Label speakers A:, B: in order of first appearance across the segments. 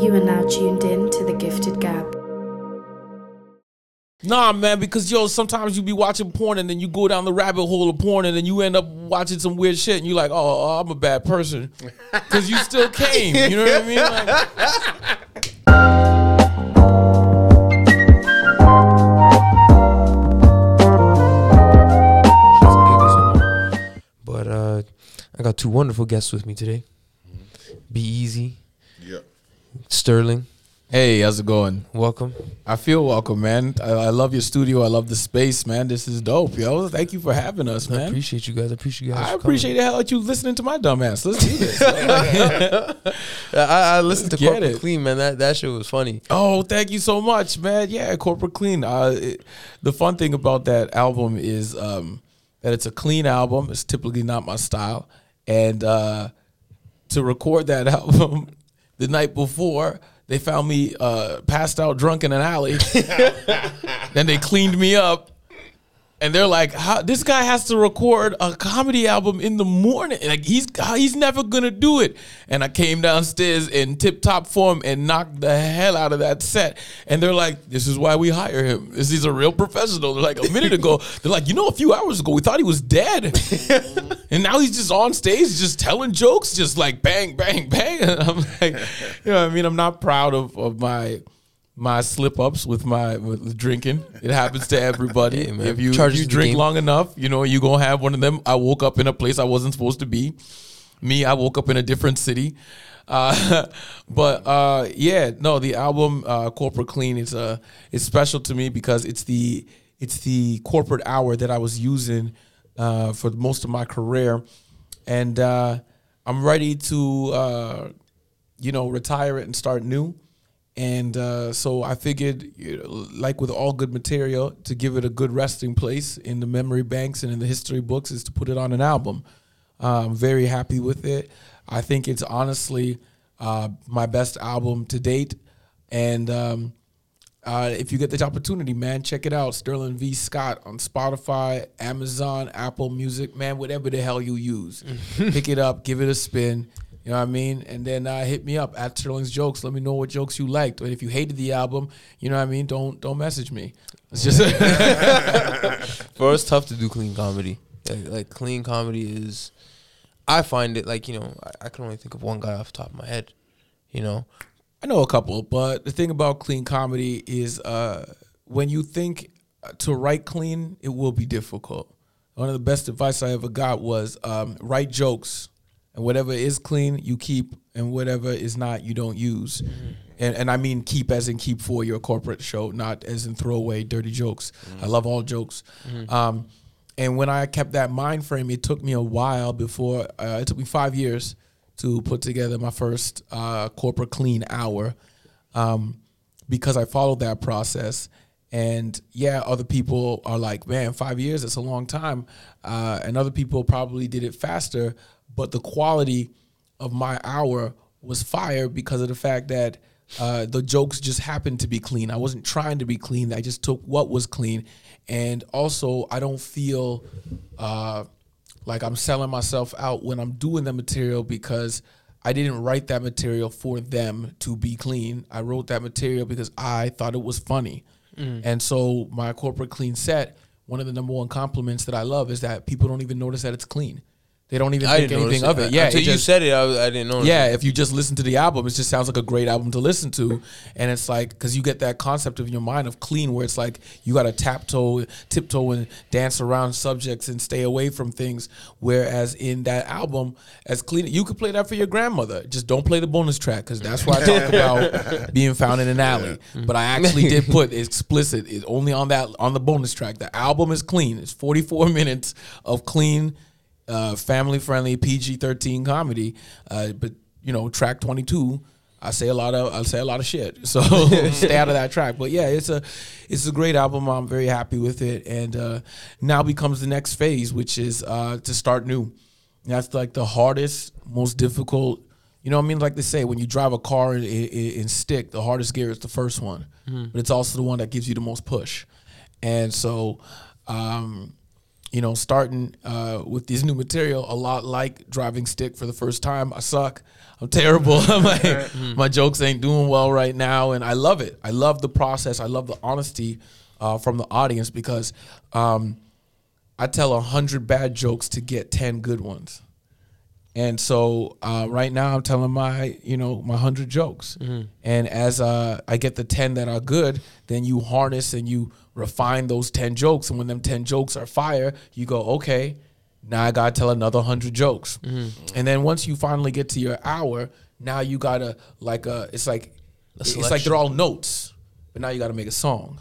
A: You are now tuned in to the Gifted Gab.
B: Nah, man, because yo, sometimes you be watching porn and then you go down the rabbit hole of porn and then you end up watching some weird shit and you're like, oh, oh, I'm a bad person, because you still came. You know what I mean? Like,
C: But uh, I got two wonderful guests with me today. B-Eazy,
D: Yeah.
C: Sterling.
B: hey, how's it going?
C: Welcome.
B: I feel welcome, man. I, I love your studio. I love the space, man. This is dope, yo. Thank you for having us,
C: I
B: man.
C: appreciate you guys. I appreciate you guys.
B: I appreciate the hell out you listening to my dumb ass. Let's do this.
C: I, I listened to Corporate
B: it.
C: Clean, man. That that shit was funny.
B: Oh, thank you so much, man. Yeah, corporate clean. Uh, it- the fun thing about that album is um, that it's a clean album. It's typically not my style, and uh, to record that album the night before, they found me uh, passed out drunk in an alley. then they cleaned me up. And they're like, How, "This guy has to record a comedy album in the morning. Like he's uh, he's never gonna do it." And I came downstairs in tip top form and knocked the hell out of that set. And they're like, "This is why we hire him. This he's a real professional." They're like, a minute ago, they're like, "You know, a few hours ago, we thought he was dead, and now he's just on stage, just telling jokes, just like bang, bang, bang." And I'm like, you know, what I mean, I'm not proud of of my my slip ups with my with drinking. It happens to everybody.
C: Hey,
B: if you,
C: Charges
B: you drink long enough, you know you gonna have one of them. I woke up in a place I wasn't supposed to be. Me, I woke up in a different city. Uh, but uh, yeah, no, the album uh, Corporate Clean is uh, it's special to me because it's the it's the corporate hour that I was using uh, for most of my career, and uh, I'm ready to uh, you know retire it and start new. And uh, so I figured, you know, like with all good material, to give it a good resting place in the memory banks and in the history books is to put it on an album. Uh, I'm very happy with it. I think it's honestly uh, my best album to date. And um, uh, if you get the opportunity, man, check it out. Sterling V. Scott on Spotify, Amazon, Apple Music, man, whatever the hell you use. Pick it up, give it a spin. You know what I mean? And then uh, hit me up at Sterling's Jokes. Let me know what jokes you liked. And if you hated the album, you know what I mean? Don't don't message me. It's just
C: For us, tough to do clean comedy. Like, like clean comedy is, I find it like you know I, I can only think of one guy off the top of my head. You know,
B: I know a couple, but the thing about clean comedy is uh, when you think to write clean, it will be difficult. One of the best advice I ever got was um, write jokes, and whatever is clean, you keep, and whatever is not, you don't use. And, and I mean keep as in keep for your corporate show, not as in throw away dirty jokes. I love all jokes. Um, and when I kept that mind frame, it took me a while before, uh, it took me five years to put together my first uh, corporate clean hour um, because I followed that process. And yeah, other people are like, man, five years, that's a long time. Uh, and other people probably did it faster, but the quality of my hour was fire because of the fact that uh, the jokes just happened to be clean. I wasn't trying to be clean. I just took what was clean. And also, I don't feel uh, like I'm selling myself out when I'm doing the material because I didn't write that material for them to be clean. I wrote that material because I thought it was funny. And so my corporate clean set, one of the number one compliments that I love is that people don't even notice that it's clean. They don't even
C: I
B: think anything of it. Yeah,
C: until
B: it
C: you said it, I, I didn't know.
B: yeah, if you just listen to the album, it just sounds like a great album to listen to, and it's like because you get that concept of your mind of clean, where it's like you got to tap toe, tiptoe, and dance around subjects and stay away from things. Whereas in that album, as clean, you could play that for your grandmother. Just don't play the bonus track because that's where I talk about being found in an alley. But I actually did put explicit it's only on that on the bonus track. The album is clean. It's forty four minutes of clean uh, family friendly PG thirteen comedy. Uh, but you know, track twenty two, I say a lot of I say a lot of shit. So stay out of that track. But yeah, it's a it's a great album. I'm very happy with it. And uh, now becomes the next phase, which is uh, to start new. That's like the hardest, most difficult. You know what I mean? Like they say, when you drive a car in, in, in stick, the hardest gear is the first one, but it's also the one that gives you the most push. And so, um, you know, starting uh, with this new material, a lot like driving stick for the first time. I suck. I'm terrible. I'm my jokes ain't doing well right now, and I love it. I love the process. I love the honesty uh, from the audience because um, I tell a hundred bad jokes to get ten good ones. And so uh, right now I'm telling my you know my hundred jokes, and as uh, I get the ten that are good, then you harness and you refine those ten jokes, and when them ten jokes are fire, you go okay, now I gotta tell another hundred jokes, and then once you finally get to your hour, now you gotta like uh it's like it's like they're all notes, but now you gotta make a song,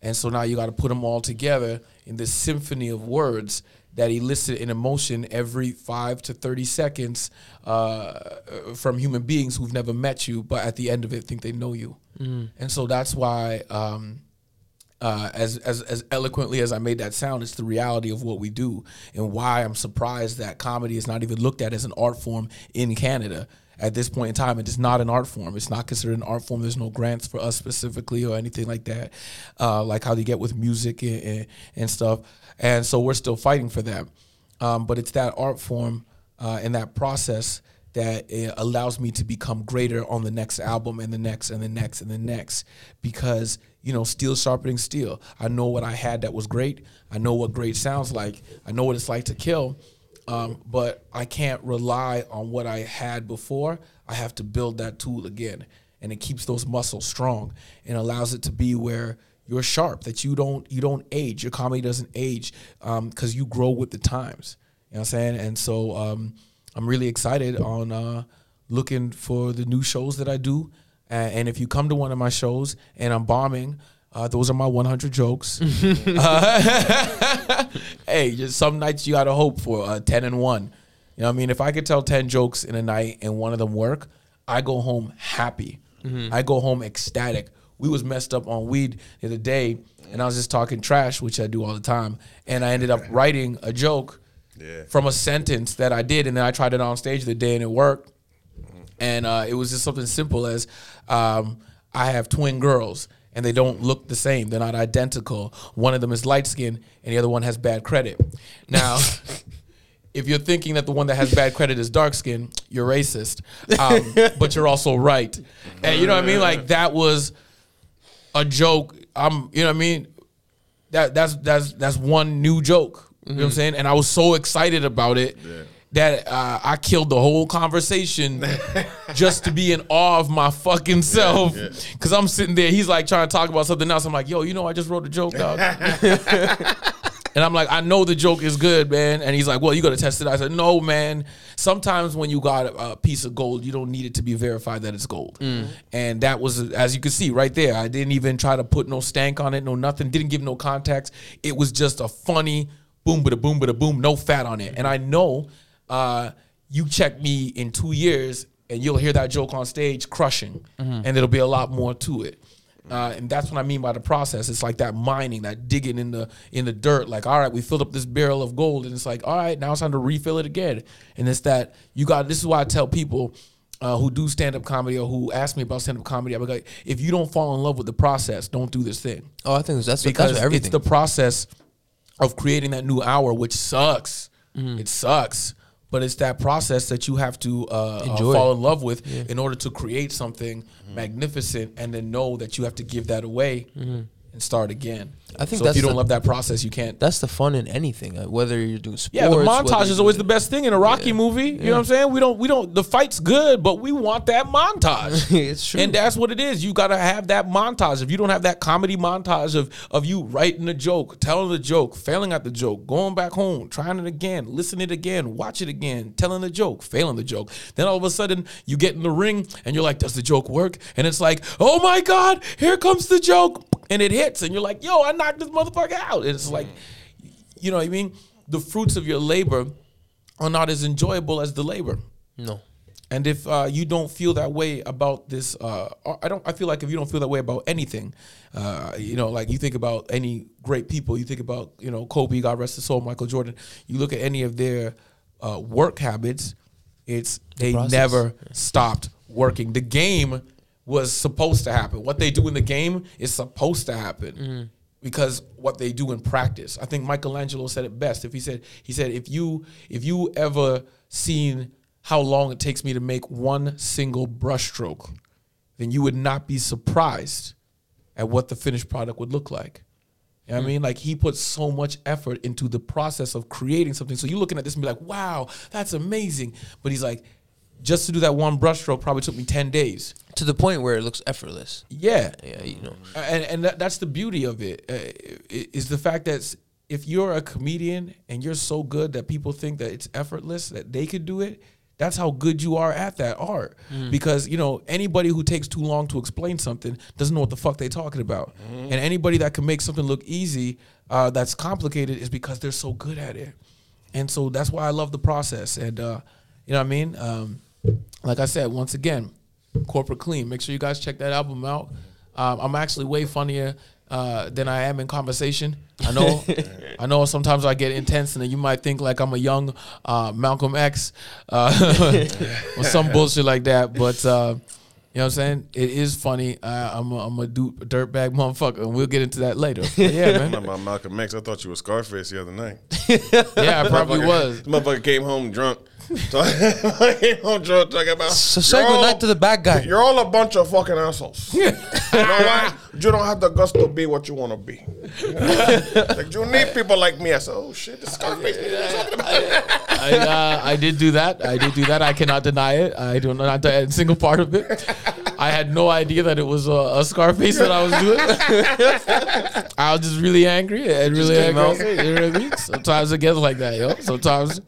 B: and so now you gotta put them all together in this symphony of words that elicit an emotion every five to 30 seconds uh, from human beings who've never met you, but at the end of it think they know you. And so that's why, um, uh, as, as, as eloquently as I made that sound, it's the reality of what we do and why I'm surprised that comedy is not even looked at as an art form in Canada. At this point in time, it is not an art form. It's not considered an art form. There's no grants for us specifically or anything like that, uh, like how they get with music and, and, and stuff. And so we're still fighting for that. Um, but it's that art form uh, and that process that allows me to become greater on the next album and the next and the next and the next. Because you know steel sharpening steel. I know what i had that was great. I know what great sounds like. I know what it's like to kill. Um, but i can't rely on what i had before. I have to build that tool again. And it keeps those muscles strong and allows it to be where you're sharp that you don't you don't age your comedy doesn't age because you grow with the times you know what i'm saying and so um, i'm really excited on uh, looking for the new shows that i do uh, and if you come to one of my shows and i'm bombing uh, those are my 100 jokes. Uh, hey, just some nights you gotta hope for uh, 10 and 1. You know what I mean? If I could tell 10 jokes in a night and one of them work, I go home happy. I go home ecstatic. We was messed up on weed the other day, and I was just talking trash, which I do all the time. And I ended up writing a joke
D: Yeah.
B: from a sentence that I did, and then I tried it on stage the day, and it worked. And uh, it was just something simple as um, I have twin girls, and they don't look the same. They're not identical. One of them is light skinned, and the other one has bad credit. Now. If you're thinking that the one that has bad credit is dark skin, you're racist. Um, but you're also right. And you know what I mean? Like that was a joke. I'm you know what I mean? That that's that's that's one new joke. You know what I'm saying? And I was so excited about it that uh, I killed the whole conversation just to be in awe of my fucking self. Cause I'm sitting there, he's like trying to talk about something else. I'm like, yo, you know, I just wrote a joke, dog. And I'm like, I know the joke is good, man. And he's like, well, you got to test it. I said, no, man. Sometimes when you got a, a piece of gold, you don't need it to be verified that it's gold. And that was, as you can see right there, I didn't even try to put no stank on it, no nothing. Didn't give no context. It was just a funny boom, bada boom, bada boom, no fat on it. And I know uh, you check me in two years and you'll hear that joke on stage crushing. And it'll be a lot more to it. Uh, and that's what I mean by the process. It's like that mining, that digging in the in the dirt. Like, all right, we filled up this barrel of gold, and it's like, all right, now it's time to refill it again. And it's that you got. This is why I tell people uh, who do stand up comedy or who ask me about stand up comedy, I'm like, if you don't fall in love with the process, don't do this thing
C: Oh, I think that's
B: because
C: that's everything.
B: it's the process of creating that new hour, which sucks.
C: Mm-hmm.
B: It sucks, but it's that process that you have to uh, uh, fall in love with in order to create something magnificent, and then know that you have to give that away and start again.
C: I think
B: so. If you don't
C: the-
B: love that process, you can't.
C: that's the fun in anything, whether you're doing sports.
B: Yeah, the montage is always the best thing in a Rocky movie. You know what I'm saying? We don't, we don't. The fight's good, but we want that montage.
C: It's true.
B: and that's what it is. You got to have that montage. If you don't have that comedy montage of of you writing a joke, telling the joke, failing at the joke, going back home, trying it again, listen it again, watch it again, telling the joke, failing the joke, then all of a sudden you get in the ring and you're like, does the joke work? And it's like, oh my god, here comes the joke, and it hits, and you're like, yo, I knocked this motherfucker out. And it's like, you know what I mean? The fruits of your labor are not as enjoyable as the labor.
C: No.
B: And if uh, you don't feel that way about this, uh, I don't. I feel like if you don't feel that way about anything, uh, you know, like you think about any great people, you think about you know Kobe, God rest his soul, Michael Jordan. You look at any of their uh, work habits, it's they
C: process.
B: never stopped working. The game was supposed to happen. What they do in the game is supposed to happen. Because what they do in practice. I think Michelangelo said it best. If he said he said if you if you ever seen how long it takes me to make one single brushstroke, then you would not be surprised at what the finished product would look like. You know what I mm-hmm. mean? Like he put so much effort into the process of creating something. So you're looking at this and be like, wow, that's amazing. But he's like, just to do that one brushstroke probably took me 10 days.
C: To the point where it looks effortless.
B: Yeah.
C: Yeah, you know.
B: And, and that, that's the beauty of it uh, is the fact that if you're a comedian and you're so good that people think that it's effortless, that they could do it, that's how good you are at that art. Because, you know, anybody who takes too long to explain something doesn't know what the fuck they're talking about. And anybody that can make something look easy uh, that's complicated is because they're so good at it. And so that's why I love the process. And, uh, you know what I mean? Um, like I said, once again, Corporate Clean. Make sure you guys check that album out. Um, I'm actually way funnier uh, than I am in conversation. I know, I know. Sometimes I get intense, and then you might think like I'm a young uh, Malcolm X uh, or some bullshit like that. But uh, you know what I'm saying? It is funny. Uh, I'm a, I'm a du- dirtbag motherfucker, and we'll get into that later. But yeah, man.
D: About Malcolm X. I thought you were Scarface the other night.
B: Yeah, I probably was.
D: This motherfucker came home drunk. So I home drunk talking about.
C: So say
D: "You're
C: good
D: all-
C: night to the bad guy.
D: You're all a bunch of fucking assholes. you know why? You don't have the guts to be what you want to be. like you need people like me. I said, oh shit, this Scarface. nigga was talking about.
B: I, uh, I did do that. I did do that. I cannot deny it. I do not deny a single part of it. I had no idea that it was a, a Scarface that I was doing. I was just really angry and really angry. You know what I mean? Sometimes it gets like that, yo. Sometimes.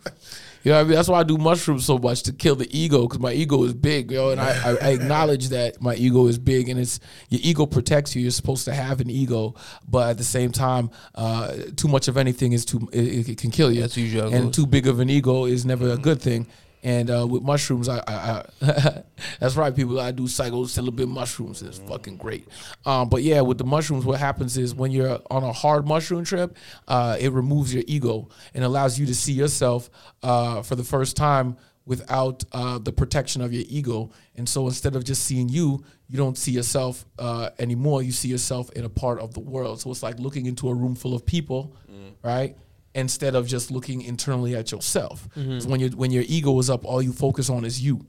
B: You know what I mean? That's why I do mushrooms so much to kill the ego because my ego is big, yo. And I, I, acknowledge that my ego is big and it's your ego protects you. You're supposed to have an ego, but at the same time, uh, too much of anything is too it, it can kill you.
C: That's usually
B: and too big of an ego is never a good thing. And uh, with mushrooms, I, I, I that's right, people. I do psilocybin mushrooms. It's fucking great. Um, but yeah, with the mushrooms, what happens is when you're on a hard mushroom trip, uh, it removes your ego and allows you to see yourself uh, for the first time without uh, the protection of your ego. And so instead of just seeing you, you don't see yourself uh, anymore. You see yourself in a part of the world. So it's like looking into a room full of people, right? Instead of just looking internally at yourself. 'Cause When you when your ego is up, all you focus on is you,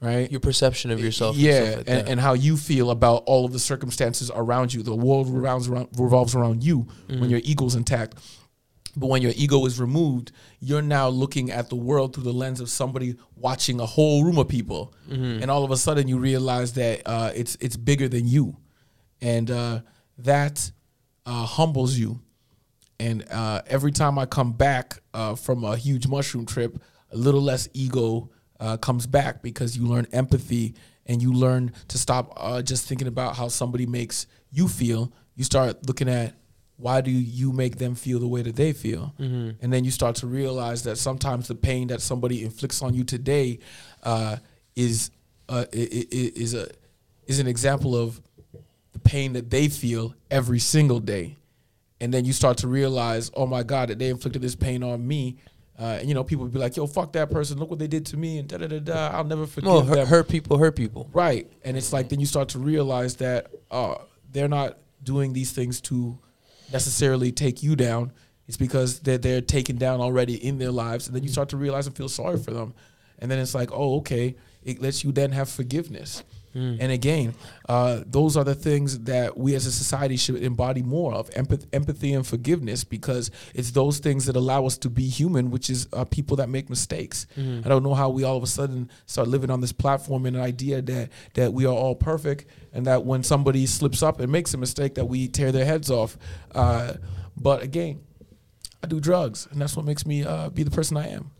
B: right?
C: Your perception of yourself. and
B: yeah,
C: stuff like
B: and, and how you feel about all of the circumstances around you. The world revolves around, revolves around you
C: Mm-hmm.
B: when your ego's intact. But when your ego is removed, you're now looking at the world through the lens of somebody watching a whole room of people,
C: Mm-hmm.
B: and all of a sudden you realize that uh, it's it's bigger than you, and uh, that uh, humbles you. And uh, every time I come back uh, from a huge mushroom trip, a little less ego uh, comes back because you learn empathy and you learn to stop uh, just thinking about how somebody makes you feel. You start looking at why do you make them feel the way that they feel, and then you start to realize that sometimes the pain that somebody inflicts on you today uh, is uh, is a is an example of the pain that they feel every single day and then you start to realize, oh my God, that they inflicted this pain on me. Uh, and you know, people would be like, "Yo, fuck that person! Look what they did to me!" And da da da da. I'll never forgive
C: no, hurt, hurt people, hurt people.
B: Right, and it's like then you start to realize that uh, they're not doing these things to necessarily take you down. It's because they're they're taken down already in their lives, and then you start to realize and feel sorry for them. And then it's like, oh, okay, it lets you then have forgiveness. And again, uh, those are the things that we as a society should embody more of empath- empathy and forgiveness because it's those things that allow us to be human, which is uh, people that make mistakes. I don't know how we all of a sudden start living on this platform in an idea that that we are all perfect and that when somebody slips up and makes a mistake that we tear their heads off. Uh, but again, I do drugs, and that's what makes me uh, be the person I am.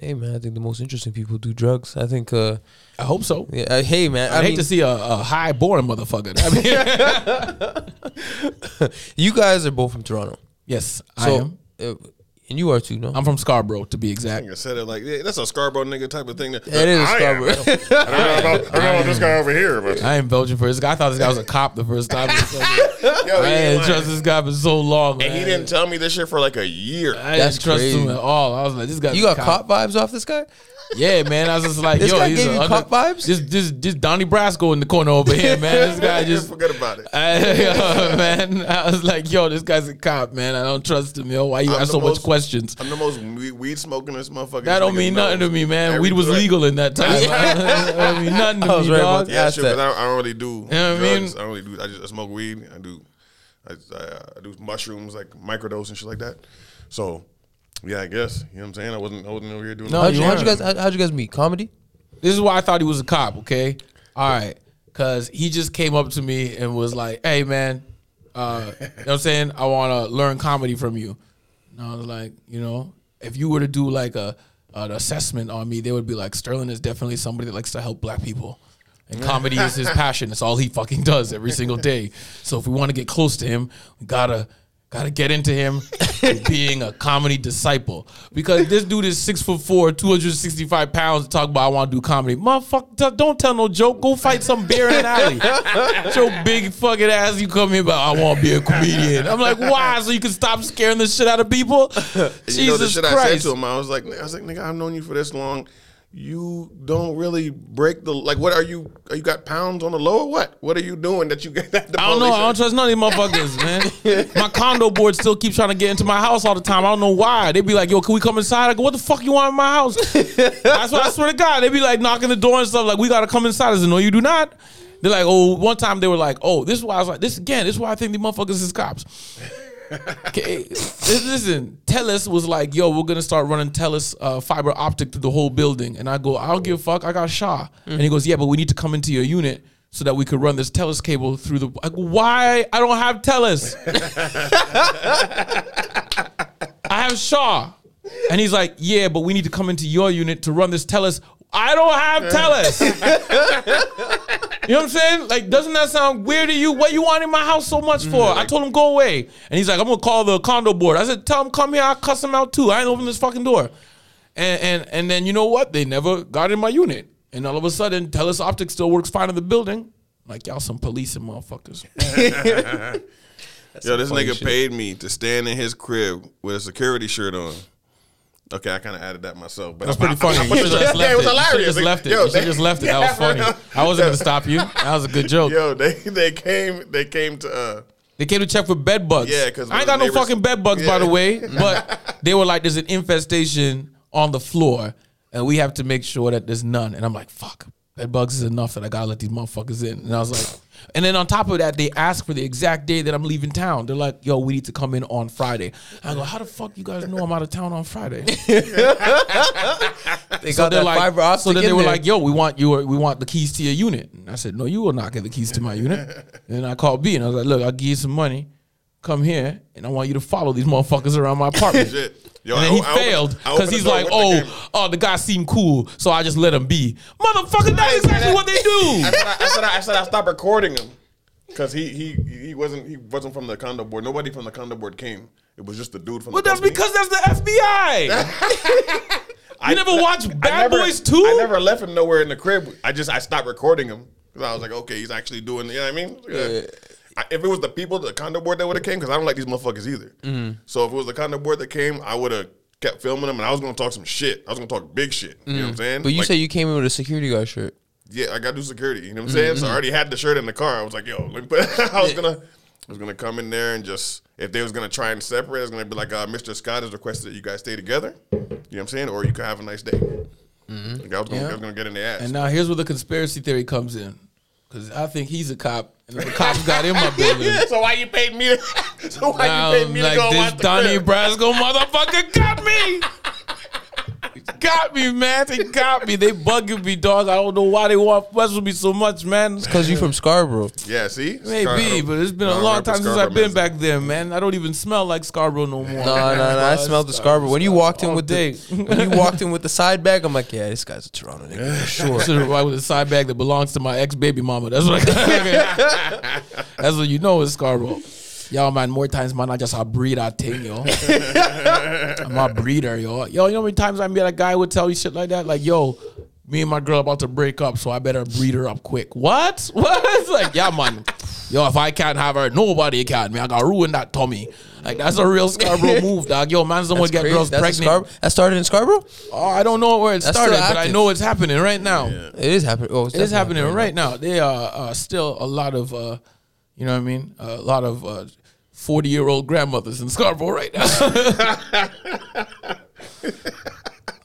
C: Hey man, I think the most interesting people do drugs. I think. uh
B: I hope so.
C: yeah, uh, Hey man,
B: I,
C: I,
B: hate
C: mean,
B: to see a, a high born motherfucker. I mean,
C: you guys are both from Toronto,
B: yes, I am.
C: uh, and you are too. No,
B: I'm from Scarborough, to be exact.
D: I said it like yeah, that's a Scarborough nigga type of thing. That,
C: it is
D: I am.
C: Scarborough.
D: I don't know about, I don't know about this guy over here, but
B: I ain't Belgian for this guy. I thought this guy was a cop the first time.
D: yo,
B: I
D: he ain't
B: ain't trust this guy for so long.
D: and he didn't tell me this shit for like a year.
B: I
C: That's
B: didn't trust him
C: crazy.
B: at all. I was like, this guy.
C: you got cop vibes off this guy.
B: Yeah, man. I was just like,
C: This
B: yo,
C: guy
B: he's
C: gave
B: a
C: you
B: under-
C: cop vibes?
B: This, this, this Donnie Brasco in the corner over here, man. This guy just
D: forget about it.
B: I, uh, man, I was like, yo, this guy's a cop, man. I don't trust him, yo. Why you
D: I'm
B: ask
D: the
B: so much questions?
D: I'm the most weed, weed smoking this motherfucker.
B: That don't mean nothing to me, man. Weed was legal in that time. that don't mean nothing to
C: I was
B: me,
C: right
B: dog.
C: that.
D: Yeah,
C: Ask
D: shit, but I don't, I don't really do
B: what I mean?
D: I don't really do. I just I smoke weed. I do. I, I, I do mushrooms like microdose and shit like that. So, yeah, I guess you know what I'm saying. I wasn't I wasn't over here doing.
B: No,
C: How'd you, how'd you guys how- how'd you guys meet? Comedy?
B: This is why I thought he was a cop, okay? All right. Cause he just came up to me and was like, Hey man, uh, you know what I'm saying? I wanna learn comedy from you. And I was like, you know, if you were to do like a an assessment on me, they would be like, Sterling is definitely somebody that likes to help black people. And comedy is his passion. It's all he fucking does every single day. So if we want to get close to him, we gotta gotta get into him being a comedy disciple. Because this dude is six foot four, 265 pounds, talk about I want to do comedy. Motherfucker, don't tell no joke. Go fight some bear in an alley. Your big fucking ass, you come here about I want to be a comedian. I'm like, why? So you can stop scaring the shit out of people?
D: And
B: Jesus
D: you know the shit I said to him. I was like, I was like, nigga, I've known you for this long. You don't really break the like. What are you? Are you got pounds on the low or what? What are you doing that you get that? The
B: I don't know. I don't trust none of these motherfuckers, man. My condo board still keeps trying to get into my house all the time. I don't know why. They'd be like, "Yo, can we come inside?" I go, "What the fuck you want in my house?" That's what I swear to God. they'd be like knocking the door and stuff. Like, "We gotta come inside." I said, "No, you do not." They're like, "Oh, one time they were like, oh, this is why I was like, this again. This is why I think these motherfuckers is cops." Okay, listen. Telus was like, "Yo, we're gonna start running Telus uh, fiber optic through the whole building," and I go, "I don't give a fuck. I got Shaw," and he goes, "Yeah, but we need to come into your unit." So that we could run this Telus cable through the. I go, Why? I don't have Telus. I have Shaw. And he's like, Yeah, but we need to come into your unit to run this Telus. I don't have Telus. you know what I'm saying? Like, doesn't that sound weird to you? What you want in my house so much for? I told him go away. And he's like, I'm gonna call the condo board. I said, tell him come here, I'll cuss him out too. I ain't open this fucking door. And and and then you know what? They never got in my unit. And all of a sudden, Telus Optics still works fine in the building. Like y'all some policing motherfuckers.
D: Yo, this nigga
C: shit.
D: paid me to stand in his crib with a security shirt on. Okay, I kind of added that myself, but
B: That's
D: I-
B: pretty funny.
D: I
B: You
D: put
B: should
D: the-
B: just left
D: Yeah, it was
B: it. You should
D: hilarious.
B: just left it.
D: Yo, they-
B: just left it. That was funny. I wasn't gonna stop you. That was a good joke.
D: Yo, they they came they came to uh
B: They came to check for bed bugs.
D: Yeah, because
B: I ain't got no fucking bed bugs, by the way. But they were like, "There's an infestation on the floor, and we have to make sure that there's none." And I'm like, "Fuck, bed bugs is enough that I gotta let these motherfuckers in." And I was like, and then on top of that, they ask for the exact day that I'm leaving town. They're like, "Yo, we need to come in on Friday." I go, "How the fuck you guys know I'm out of town on Friday?"
C: They
B: So
C: got
B: they're
C: that
B: like,
C: fiber optic
B: so then they were
C: there.
B: like, "Yo, we want you. We want the keys to your unit." And I said, "No, you will not get the keys to my unit." and I called B and I was like, "Look, I'll give you some money. Come here, and I want you to follow these motherfuckers around my apartment."
D: Yo,
B: and then
D: I-
B: he
D: I
B: failed because he's like,
D: with oh, the
B: "Oh, oh, the guy seemed cool, so I just let him be." Motherfucker, that's exactly what they
D: I
B: do.
D: said I, I said I, I said I stopped recording him because he he he wasn't he wasn't from the condo board. Nobody from the condo board came. It was just the dude from.
B: But
D: the
B: that's
D: company.
B: because that's the FBI. You never watched Bad
D: never-
B: Boys 2?
D: I never left him nowhere in the crib. I just I stopped recording him because I was like, okay, he's actually doing. You know what I mean? Yeah. I, if it was the people, the condo board that would have came, because I don't like these motherfuckers either.
B: Mm-hmm.
D: So if it was the condo board that came, I would have kept filming them, and I was gonna talk some shit. I was gonna talk big shit. You know what I'm saying?
C: Mm. But you
D: Like,
C: say you came in with a security guard shirt.
D: yeah, I got to do security. You know what I'm saying?
B: Mm-hmm.
D: So I already had the shirt in the car. I was like, yo, let me put. I was gonna, I was gonna come in there and just if they was gonna try and separate, it's gonna be like, uh, Mr. Scott has requested that you guys stay together. You know what I'm saying? Or you could have a nice day. Like, I was gonna, I was gonna get in the ass.
B: Mm-hmm. And now here's where the conspiracy theory comes in, because I think he's a cop, and the cops got in my building.
D: so why you paid me? To, so why
B: Now,
D: you paid me to
B: like
D: go
B: this
D: watch the
B: Donnie? Brasco motherfucker got me. got me, man. They got me. They bugging me, dog. I don't know why they want to mess with me so much, man.
C: It's Because you from Scarborough.
D: Yeah, see,
B: Maybe,
D: Scarborough.
B: but it's been a long time since I've been back there, man. I don't even smell like Scarborough no more.
C: No, no, no. I smelled the Scarborough. When you walked in with
B: day.
C: the when you walked in with the side bag, I'm like, yeah, this guy's a Toronto nigga for sure.
B: Should have right with a side bag that belongs to my ex baby mama. That's what I That's what you know is Scarborough. Y'all man, more times man, I just a breed thing, yo. I'm a breeder, yo. Yo, you know how many times I meet a guy would tell you shit like that? Like, yo, me and my girl about to break up, so I better breed her up quick. What? What? It's like, yeah, man. Yo, if I can't have her, nobody can. Man, I gotta ruin that tummy. Like that's a real Scarborough move, dog. Yo, man's don't want to get
C: Crazy.
B: girls
C: That's
B: pregnant.
C: Scarborough- That started in Scarborough.
B: Oh, I don't know where it
C: That's
B: started, but I know it's happening right now.
C: It is happening. Oh, it's
B: It is
C: definitely
B: happening right now. There are uh, still a lot of, uh, you know what I mean? A lot of uh, 40 year old grandmothers in Scarborough right now.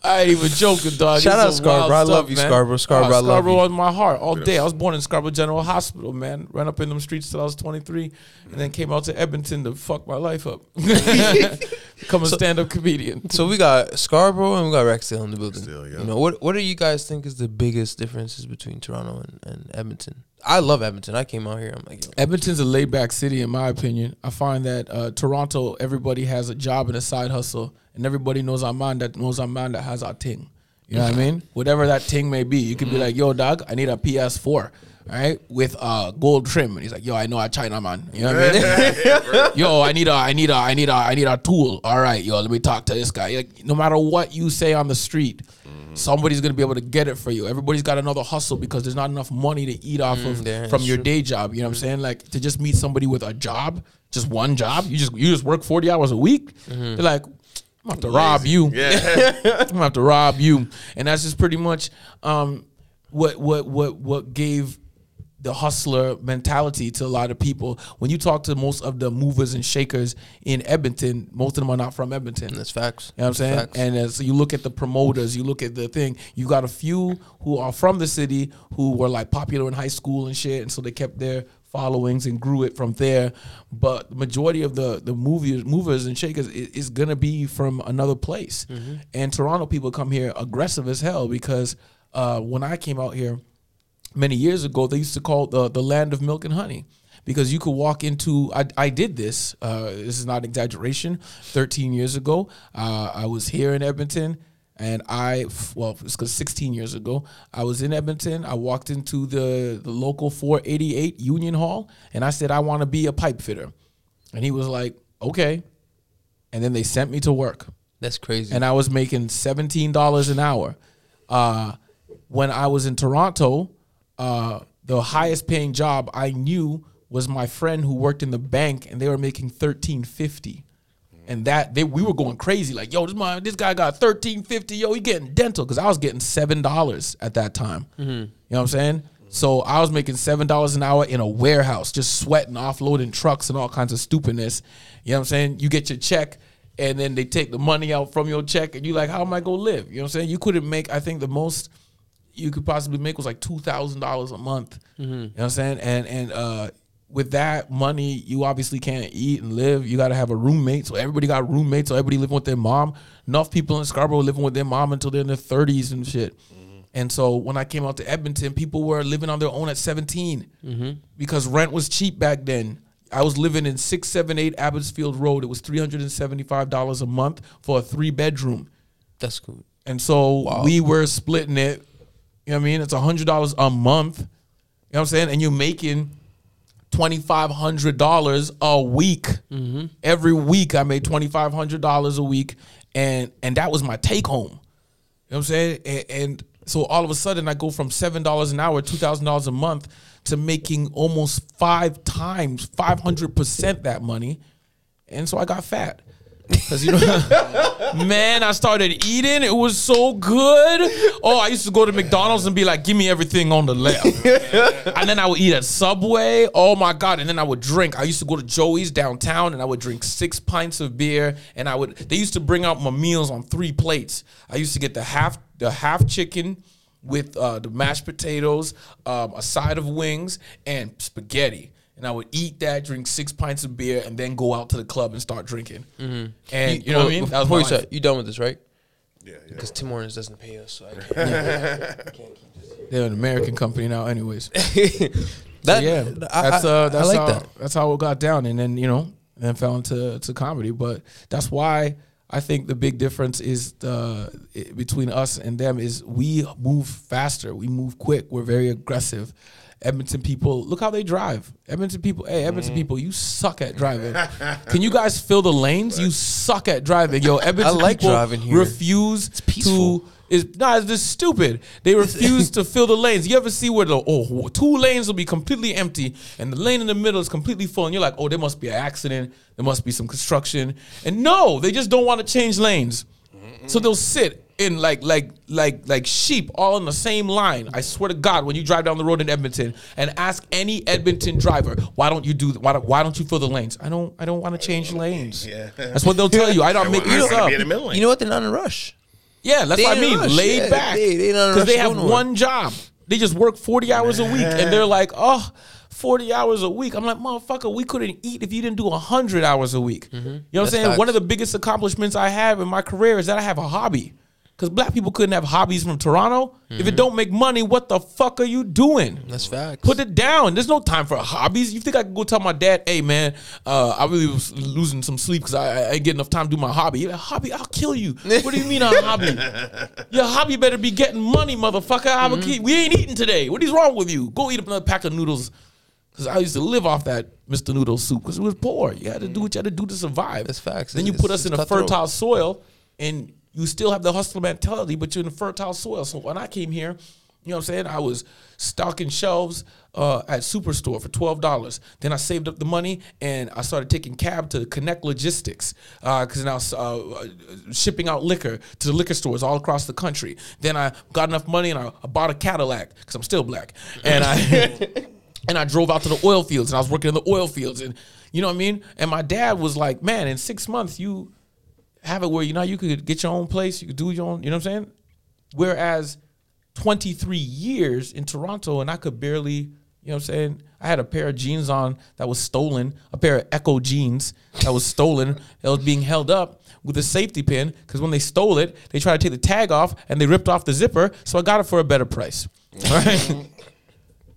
B: I ain't even joking, dog.
C: Shout
B: It's
C: out
B: some wild
C: Scarborough. I love you,
B: man.
C: Scarborough. Scarborough, I love
B: Scarborough
C: you.
B: on my heart all day. I was born in Scarborough General Hospital, man. Ran up in them streets till I was 23, and then came out to Edmonton to fuck my life up. Become a stand up comedian.
C: So we got Scarborough and we got Rexdale in the building.
D: Rexdale, yeah.
C: You know what? What do you guys think is the biggest differences between Toronto and, and Edmonton? I love Edmonton. I came out here. I'm like, yo,
B: Edmonton's a laid back city, in my opinion. I find that uh, Toronto, everybody has a job and a side hustle, and everybody knows our man that knows our man that has our ting. You know what I mean? Whatever that ting may be, you could be like, "Yo, dog, I need a PS4, all right, with uh, gold trim," and he's like, "Yo, I know a China man." You know what I mean? yo, I need a, I need a, I need a, I need a tool. All right, yo, let me talk to this guy. Like, no matter what you say on the street, somebody's gonna be able to get it for you. Everybody's got another hustle because there's not enough money to eat off of
C: yeah,
B: from your
C: true.
B: day job. You know what I'm saying? Like to just meet somebody with a job, just one job. You just you just work 40 hours a week. They're like, I'm gonna have to rob you.
D: Yeah.
B: I'm gonna have to rob you, and that's just pretty much um, what what what what gave the hustler mentality to a lot of people. When you talk to most of the movers and shakers in Edmonton, most of them are not from Edmonton.
C: that's facts.
B: You know what I'm saying?
C: Facts.
B: And as you look at the promoters, you look at the thing, you got a few who are from the city who were like popular in high school and shit, and so they kept their followings and grew it from there. But the majority of the the movers, movers and shakers is, is gonna be from another place. And Toronto people come here aggressive as hell because uh, when I came out here many years ago, they used to call it the the land of milk and honey because you could walk into. I, I did this. Uh, this is not exaggeration. Thirteen years ago, uh, I was here in Edmonton. And I, well, it's because 16 years ago, I was in Edmonton. I walked into the, the local 488 Union Hall and I said, I want to be a pipe fitter. And he was like, okay. And then they sent me to work
C: That's crazy.
B: and I was making seventeen dollars an hour. Uh, when I was in Toronto, uh, the highest paying job I knew was my friend who worked in the bank, and they were making thirteen fifty. And that they we were going crazy, like yo, this my this guy got thirteen fifty, yo, he getting dental because I was getting seven dollars at that time. You know what I'm saying? So I was making seven dollars an hour in a warehouse, just sweating, offloading trucks and all kinds of stupidness. You know what I'm saying? You get your check, and then they take the money out from your check, and you like, how am I gonna live? You know what I'm saying? You couldn't make. I think the most you could possibly make was like two thousand dollars a month. Mm-hmm. You know what I'm saying? And and uh, with that money, you obviously can't eat and live. You got to have a roommate. So everybody got roommates. So everybody living with their mom. Enough people in Scarborough living with their mom until they're in their thirties and shit. Mm-hmm. And so when I came out to Edmonton, people were living on their own at 17 mm-hmm. because rent was cheap back then. I was living in 678 Abbottsfield Road. It was $375 a month for a three bedroom.
C: That's cool.
B: And so we were splitting it. You know what I mean? It's hundred dollars a month. You know what I'm saying? And you're making twenty five hundred dollars a week. Mm-hmm. Every week I made twenty five hundred dollars a week, and and that was my take home. You know what I'm saying? And, and so all of a sudden I go from seven dollars an hour, two thousand dollars a month, to making almost five times, five hundred percent that money, and so I got fat. Cause you know, man, I started eating. It was so good. Oh, I used to go to McDonald's and be like, "Give me everything on the left," and then I would eat at Subway. Oh my god! And then I would drink. I used to go to Joey's downtown and I would drink six pints of beer. And I would. They used to bring out my meals on three plates. I used to get the half the half chicken with uh, the mashed potatoes, um, a side of wings, and spaghetti. And I would eat that, drink six pints of beer, and then go out to the club and start drinking. And you, know what I mean? That was
C: Before you start, you done with this, right?
D: Yeah, yeah.
C: Because Tim Hortons doesn't pay us, so I can't.
B: They're an American company now, anyways.
C: that,
B: yeah,
C: I,
B: that's uh, that's
C: I like
B: how,
C: that.
B: That's how it got down, and then you know, then fell into to comedy. But that's why I think the big difference is the i- between us and them is we move faster, we move quick, we're very aggressive. Edmonton people, look how they drive. Edmonton people, hey, Edmonton
C: Mm.
B: people, you suck at driving. Can you guys fill the lanes? You suck at driving, yo. Edmonton
C: like
B: people
C: driving here.
B: refuse
C: peaceful.
B: to is nah, it's just stupid. They refuse to fill the lanes. You ever see where the oh two lanes will be completely empty and the lane in the middle is completely full, and you're like, oh, there must be an accident. There must be some construction. And no, they just don't want to change lanes. So they'll sit in like like like like sheep all in the same line. I swear to God, when you drive down the road in Edmonton and ask any Edmonton driver, why don't you do why don't, why don't you fill the lanes? I don't I don't want to change lanes.
D: Yeah.
B: That's what they'll tell you. I don't make
D: I
B: this up.
D: in the middle.
C: You know what? They're not in a rush.
B: Yeah, that's
C: They
B: what I mean.
C: rush.
B: Laid
C: Yeah,
B: back.
C: they- they not in a
B: Because they have
C: go nowhere.
B: one job. They just work 40 hours a week and they're like, oh, 40 hours a week. I'm like, motherfucker, we couldn't eat if you didn't do 100 hours a week. You know what I'm saying?
C: facts.
B: One of the biggest accomplishments I have in my career is that I have a hobby. Because black people couldn't have hobbies from Toronto. If it don't make money, what the fuck are you doing?
C: That's facts.
B: Put it down. There's no time for hobbies. You think I could go tell my dad, "Hey man, uh, I really was losing some sleep because I, I ain't get enough time to do my hobby." Like, hobby? I'll kill you. What do you mean a hobby? Your hobby better be getting money, motherfucker. I a kid. We ain't eating today. What is wrong with you? Go eat another pack of noodles. Because I used to live off that Mr. Noodle soup because it was poor. You had to do what you had to do to survive.
C: That's facts.
B: Then you
C: It's-
B: put us in a fertile soil and you still have the hustler mentality, but you're in fertile soil. So when I came here, you know what I'm saying? I was stocking shelves uh, at Superstore for twelve dollars. Then I saved up the money and I started taking cab to Connect Logistics because now uh, shipping out liquor to the liquor stores all across the country. Then I got enough money and I, I bought a Cadillac because I'm still black, and I and I drove out to the oil fields and I was working in the oil fields and you know what I mean. And my dad was like, "Man, in six months you." Have it where you know you could get your own place, you could do your own, you know what I'm saying? Whereas 23 years in Toronto and I could barely, you know what I'm saying? I had a pair of jeans on that was stolen, a pair of Ecko jeans that was stolen, that was being held up with a safety pin because when they stole it, they tried to take the tag off and they ripped off the zipper, so I got it for a better price.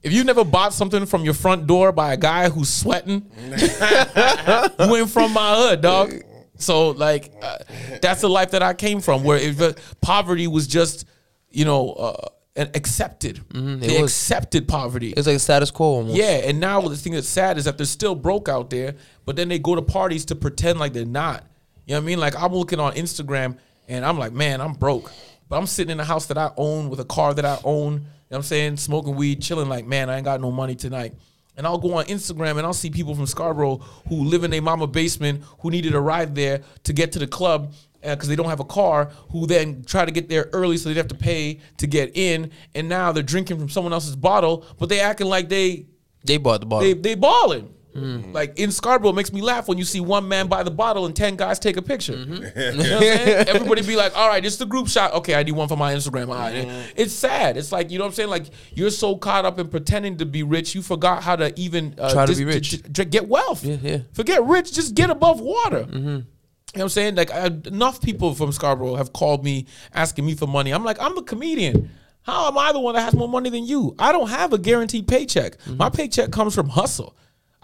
B: If you never bought something from your front door by a guy who's sweating, you ain't from my hood, dog. So like, uh, that's the life that I came from, where if, uh, poverty was just, you know, uh, an- accepted.
C: it
B: they
C: was.
B: accepted poverty.
C: It's like a status quo almost.
B: Yeah, and now the thing that's sad is that they're still broke out there, but then they go to parties to pretend like they're not. You know what I mean? Like I'm looking on Instagram and I'm like, man, I'm broke. But I'm sitting in a house that I own with a car that I own. You know what I'm saying? Smoking weed, chilling like, man, I ain't got no money tonight. And I'll go on Instagram and I'll see people from Scarborough who live in their mama basement who needed a ride there to get to the club uh, because they don't have a car, who then try to get there early so they'd have to pay to get in. And now they're drinking from someone else's bottle, but they acting like they
C: They bought the bottle.
B: they they balling. Mm-hmm. Like in Scarborough, it makes me laugh when you see one man buy the bottle and ten guys take a picture. Mm-hmm. You know what I'm? Everybody be like, "All right, this is the group shot. Okay, I need one for my Instagram." Right. Mm-hmm. It's sad. It's like you know what I'm saying. Like you're so caught up in pretending to be rich, you forgot how to even uh,
C: Try to
B: just-
C: be rich.
B: j- j- get wealth.
C: Yeah, yeah.
B: Forget rich, just get above water. You know what I'm saying? Like I, enough people from Scarborough have called me asking me for money. I'm like, I'm a comedian. How am I the one that has more money than you? I don't have a guaranteed paycheck. My paycheck comes from hustle.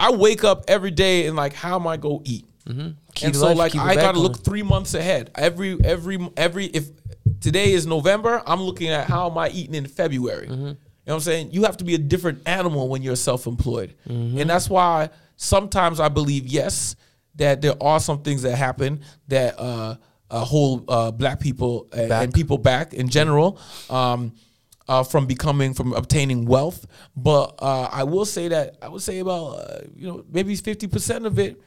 B: I wake up every day and like, how am I go eat?
C: Keep
B: and so
C: life,
B: like I gotta
C: on.
B: look three months ahead. Every every every if today is November, I'm looking at how am I eating in February.
C: Mm-hmm.
B: You know what I'm saying? You have to be a different animal when you're self-employed,
C: Mm-hmm.
B: and that's why sometimes I believe yes that there are some things that happen that uh, uh, hold uh, black people and, and people back in general. Um, uh, from becoming from obtaining wealth, but uh, I will say that I would say about uh, you know maybe fifty percent of it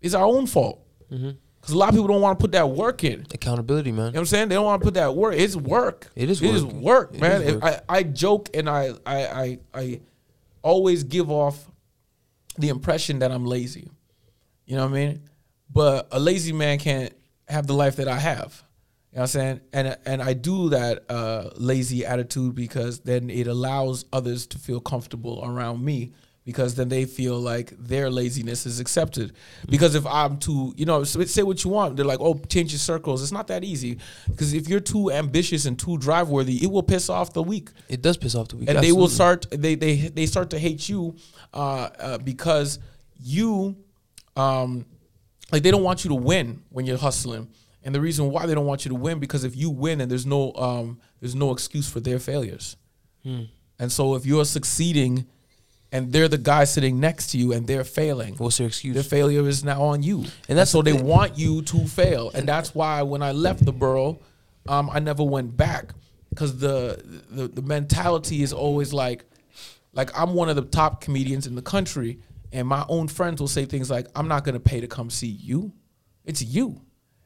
B: is our own fault. Because a lot of people don't want to put that work in.
C: Accountability, man.
B: You know what I'm saying? They don't want to put that work. It's work.
C: It is
B: It is
C: work.
B: work,
C: It
B: man.
C: is work.
B: I, I joke and I, I I I always give off the impression that I'm lazy. You know what I mean? But a lazy man can't have the life that I have. You know what I'm saying? And and I do that uh, lazy attitude because then it allows others to feel comfortable around me because then they feel like their laziness is accepted. Because if I'm too, you know, say what you want, they're like, oh, change your circles. It's not that easy because if you're too ambitious and too drive worthy, it will piss off the weak
C: It does piss off the weak.
B: and they will start they they they start to hate you uh, uh, because you um like they don't want you to win when you're hustling and the reason why they don't want you to win because if you win and there's no um there's no excuse for their failures
C: Hmm.
B: and so if you're succeeding and they're the guy sitting next to you and they're failing
C: What's their excuse?
B: their failure is now on you. And
C: that's
B: so
C: the
B: they want you to fail. And that's why when I left the borough, um, I never went back because the, the the mentality is always like, like I'm one of the top comedians in the country, and my own friends will say things like, "I'm not gonna pay to come see you, it's you,"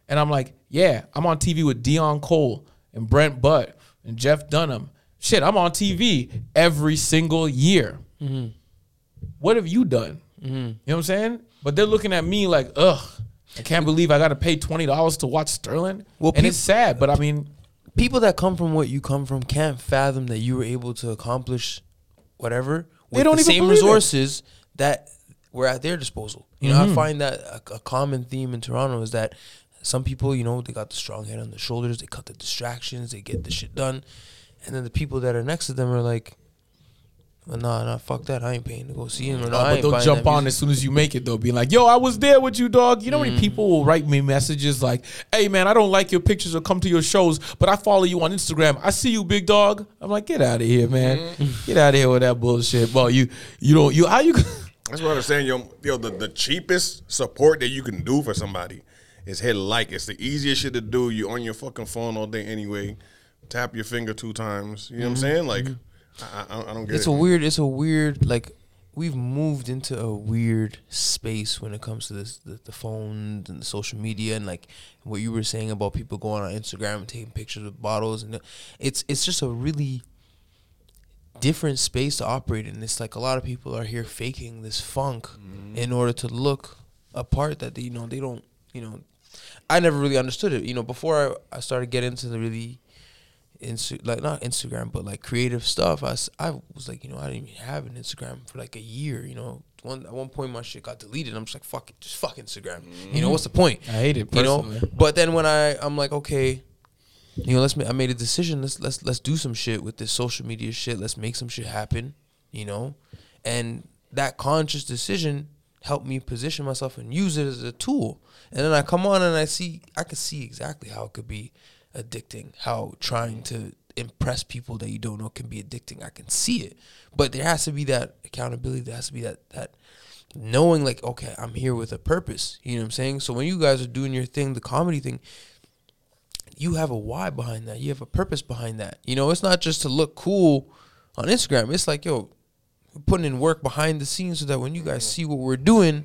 B: and I'm like, "Yeah, I'm on TV with Deon Cole and Brent Butt and Jeff Dunham. Shit, I'm on TV every single year. What have you done? You know what I'm saying? But they're looking at me like, ugh, I can't believe I got to pay twenty dollars to watch Sterling.
C: Well,
B: and
C: peop-
B: it's sad, but I mean,
C: people that come from what you come from can't fathom that you were able to accomplish whatever with
B: don't
C: the same
B: believe it.
C: resources that were at their disposal. You
B: Mm-hmm.
C: know, I find that a, a common theme in Toronto is that some people, you know, they got the strong head on the shoulders, they cut the distractions, they get the shit done, and then the people that are next to them are like, well, nah, nah, fuck that. I ain't paying to go see him. Or, nah, I
B: but they'll jump on
C: music."
B: as soon as you make it. They'll be like, "Yo, I was there with you, dog." You know how
C: Mm.
B: many people will write me messages like, "Hey, man, I don't like your pictures or come to your shows, but I follow you on Instagram. I see you, big dog." I'm like, "Get out of here, man!
C: Mm.
B: Get out of here with that bullshit." Well, you, you don't, you how you?
D: That's what I'm saying, yo. Yo, the, the cheapest support that you can do for somebody is hit like. It's the easiest shit to do. You on your fucking phone all day anyway. Tap your finger two times. You know what I'm mm-hmm. saying? Like, mm-hmm. I, I, I don't get it.
C: it's
D: it.
C: a weird it's a weird like we've moved into a weird space when it comes to this the, the phones and the social media and like what you were saying about people going on Instagram and taking pictures with bottles and it's it's just a really different space to operate in. It's like a lot of people are here faking this funk mm-hmm. in order to look a part that they you know they don't you know I never really understood it. You know, before I, I started getting into the really Insta- like not Instagram, but like creative stuff. I, I was like, you know, I didn't even have an Instagram for like a year. You know, one at one point my shit got deleted. I'm just like, fuck it, just fuck Instagram. You know, mm. what's the point?
B: I hate it
C: You know, but then when I I'm like, okay, you know, let's. Ma- I made a decision. Let's let's let's do some shit with this social media shit. Let's make some shit happen. You know, and that conscious decision helped me position myself and use it as a tool. And then I come on and I see I can see exactly how it could be addicting. How trying to impress people that you don't know can be addicting. I can see it, but there has to be that accountability. There has to be that that knowing like okay i'm here with a purpose you know what i'm saying so when you guys are doing your thing the comedy thing you have a why behind that you have a purpose behind that you know it's not just to look cool on instagram it's like yo putting in work behind the scenes so that when you guys see what we're doing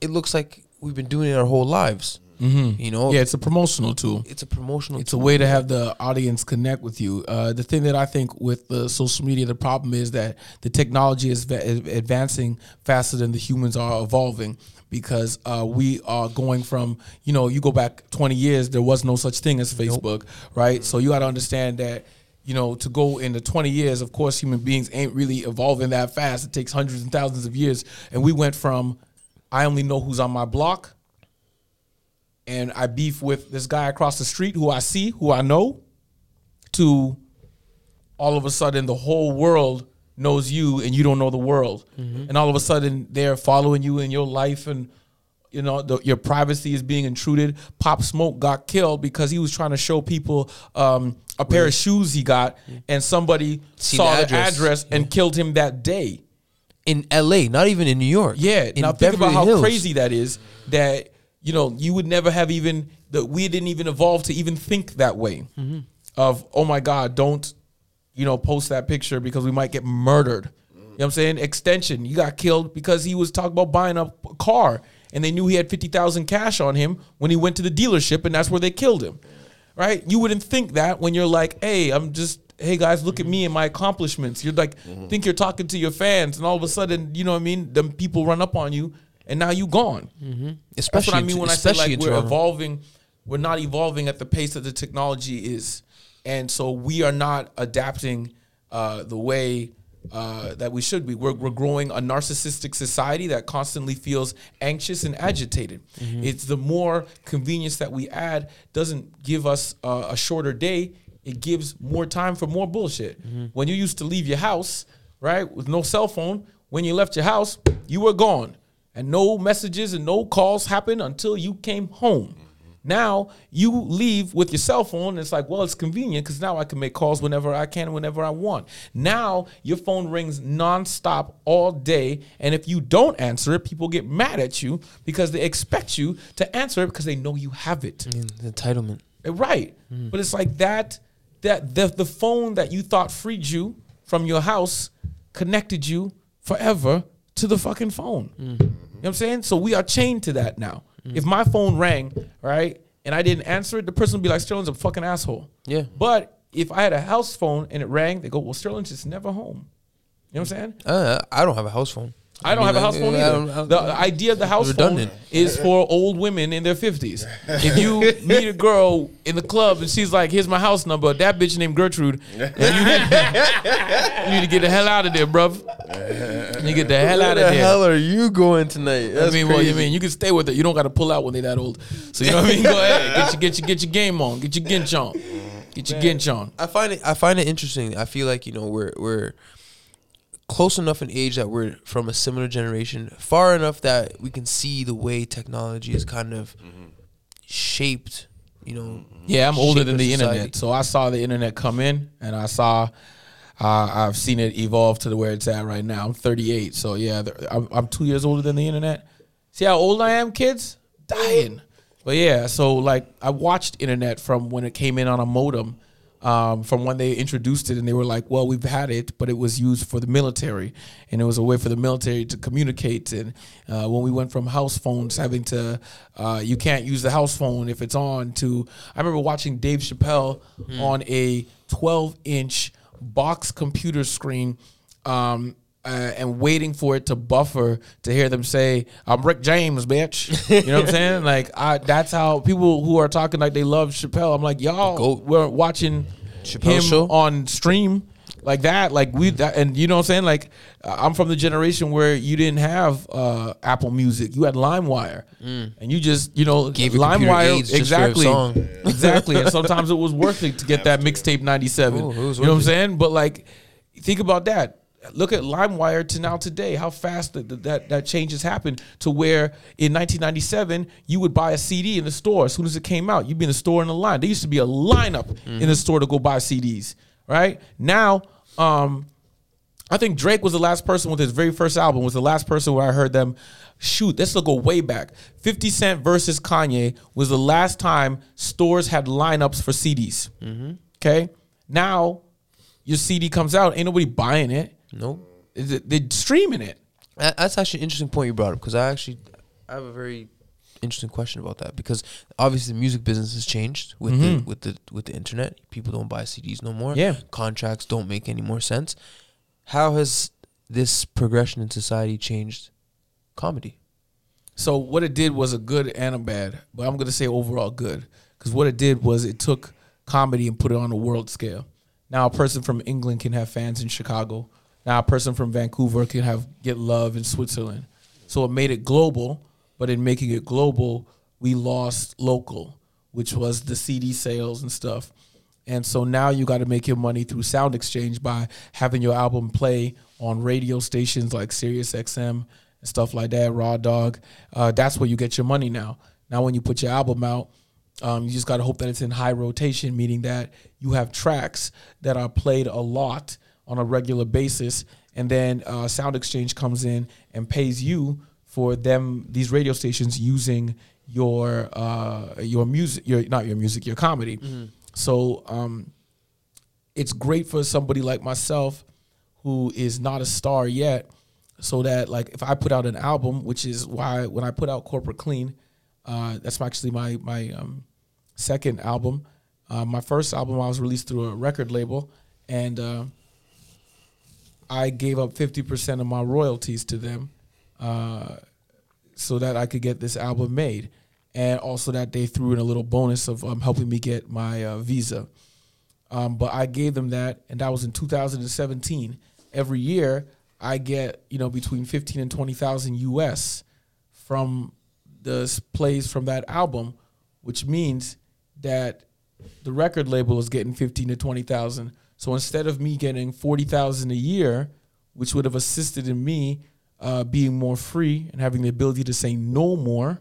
C: it looks like we've been doing it our whole lives mm-hmm. you know
B: Yeah, it's a promotional tool.
C: it's a promotional
B: It's a way to have the audience connect with you. Uh, the thing that I think with the social media, the problem is that the technology is va- is advancing faster than the humans are evolving because uh, we are going from, you know, you go back 20 years, there was no such thing as Facebook, right? So you got to understand that. You know, to go into 20 years, of course, human beings ain't really evolving that fast. It takes hundreds and thousands of years. And we went from, I only know who's on my block, and I beef with this guy across the street who I see, who I know, to all of a sudden the whole world knows you and you don't know the world. And all of a sudden they're following you in your life and you know the, your privacy is being intruded. Pop Smoke got killed because he was trying to show people um, a pair of shoes he got, and somebody
C: Seen
B: saw
C: the
B: the
C: address.
B: address, and killed him that day.
C: In la not even in new york
B: Yeah.
C: in
B: now think about
C: Beverly
B: how
C: Hills.
B: crazy that is. That you know you would never have even that we didn't even evolve to even think that way.
C: Mm-hmm.
B: Of oh my god, don't you know post that picture because we might get murdered. You know what I'm saying? XXXTentacion got killed because he was talking about buying a car and they knew he had fifty thousand cash on him when he went to the dealership and that's where they killed him. Right? You wouldn't think that when you're like, hey, I'm just hey guys, look at me and my accomplishments. You're like think you're talking to your fans and all of a sudden, you know what I mean? Them people run up on you and now you're gone. That's
C: especially
B: what I mean when I say like we're evolving. We're not evolving at the pace that the technology is, and so we are not adapting uh, the way uh, that we should be. We're, we're growing a narcissistic society that constantly feels anxious and agitated.
C: Mm-hmm.
B: It's the more convenience that we add doesn't give us uh, a shorter day. It gives more time for more bullshit.
C: Mm-hmm.
B: When you used to leave your house, right, with no cell phone, when you left your house, you were gone and no messages and no calls happened until you came home. Now you leave with your cell phone. And it's like, well, it's convenient because now I can make calls whenever I can, whenever I want. Now your phone rings nonstop all day, and if you don't answer it, people get mad at you because they expect you to answer it because they know you have it.
C: Mm, the entitlement
B: Right. But it's like that that the the phone that you thought freed you from your house connected you forever to the fucking phone. You know what I'm saying? So we are chained to that now. If my phone rang, right, and I didn't answer it, the person would be like, Sterling's a fucking asshole.
C: Yeah.
B: But if I had a house phone and it rang, they go, Well, Sterling's just never home. You know what I'm saying?
C: Uh, I don't have a house phone.
B: I don't
C: mean,
B: have a house phone
C: I
B: either.
C: I
B: the idea of the house
C: Redundant.
B: phone is for old women in their fifties. If you meet a girl in the club and she's like, "Here's my house number," that bitch named Gertrude, and you need, you need to get the hell out of there, bruv. You get the hell out of
C: Where the
B: there.
C: hell are you going tonight?
B: I
C: That's
B: mean, well, you mean you can stay with her. You don't got to pull out when they're that old. So you know what I mean. Go ahead, get your get your get your game on, get your ginch on, get your ginch on.
C: I find it. I find it interesting. I feel like you know we're we're close enough in age that we're from a similar generation, far enough that we can see the way technology is kind of shaped. You know.
B: Yeah, I'm older than the
C: society.
B: internet, so I saw the internet come in, and I saw, uh, I've seen it evolve to the where it's at right now. I'm 38, so yeah, I'm, I'm two years older than the internet. See how old I am, kids? Dying. But yeah, so like I watched internet from when it came in on a modem, um, from when they introduced it, and they were like, "Well, we've had it, but it was used for the military, and it was a way for the military to communicate." And uh, when we went from house phones having to, uh, you can't use the house phone if it's on. To I remember watching Dave Chappelle on a 12-inch box computer screen. Um, uh, and waiting for it to buffer to hear them say, "I'm Rick James, bitch." You know what I'm saying? Like, I, that's how people who are talking like they love Chappelle. I'm like, y'all we're watching
C: Chappelle
B: him
C: show?
B: on stream like that. Like we, that, and you know what I'm saying? Like, uh, I'm from the generation where you didn't have uh, Apple Music. You had LimeWire, and you just, you know,
C: Mm. Gave
B: LimeWire
C: AIDS just for a
B: exactly,
C: song.
B: exactly. And sometimes it was worth it to get that mixtape 97.
C: Oh, it was
B: you know what I'm saying? But like, think about that. Look at LimeWire to now today. How fast that that that change has happened to where in 1997 you would buy a CD in the store as soon as it came out. You'd be in the store in the line. There used to be a lineup in the store to go buy CDs. Right now, um, I think Drake was the last person with his very first album was the last person where I heard them shoot. this will go way back. 50 Cent versus Kanye was the last time stores had lineups for CDs. Okay. Now your CD comes out, ain't nobody buying it.
C: Nope.
B: Is it- They're streaming it.
C: That- That's actually an interesting point you brought up because I actually I have a very interesting question about that because obviously the music business has changed with the mm-hmm. with the with the internet. People don't buy CDs no more.
B: Yeah.
C: Contracts don't make any more sense. How has this progression in society changed comedy?
B: So what it did was a good and a bad, but I'm gonna say overall good because what it did was it took comedy and put it on a world scale. Now a person from England can have fans in Chicago. Now a person from Vancouver can have get love in Switzerland. So it made it global, but in making it global, we lost local, which was the CD sales and stuff. And so now you got to make your money through SoundExchange by having your album play on radio stations like Sirius XM and stuff like that, Raw Dog. Uh, that's where you get your money now. Now, when you put your album out, um, you just got to hope that it's in high rotation, meaning that you have tracks that are played a lot on a regular basis. And then uh, SoundExchange comes in and pays you for them, these radio stations using your uh, your music, your not your music, your comedy. So um, it's great for somebody like myself who is not a star yet. So that like if I put out an album, which is why when I put out Corporate Clean, uh, that's actually my my um, second album. Uh, my first album I was released through a record label, and uh, I gave up fifty percent of my royalties to them, uh, so that I could get this album made, and also that they threw in a little bonus of um, helping me get my uh, visa. Um, but I gave them that, and that was in 2017. Every year, I get you know between 15 and 20 thousand US from the plays from that album, which means that the record label is getting 15 to 20 thousand. So instead of me getting 40 thousand a year, which would have assisted in me uh, being more free and having the ability to say no more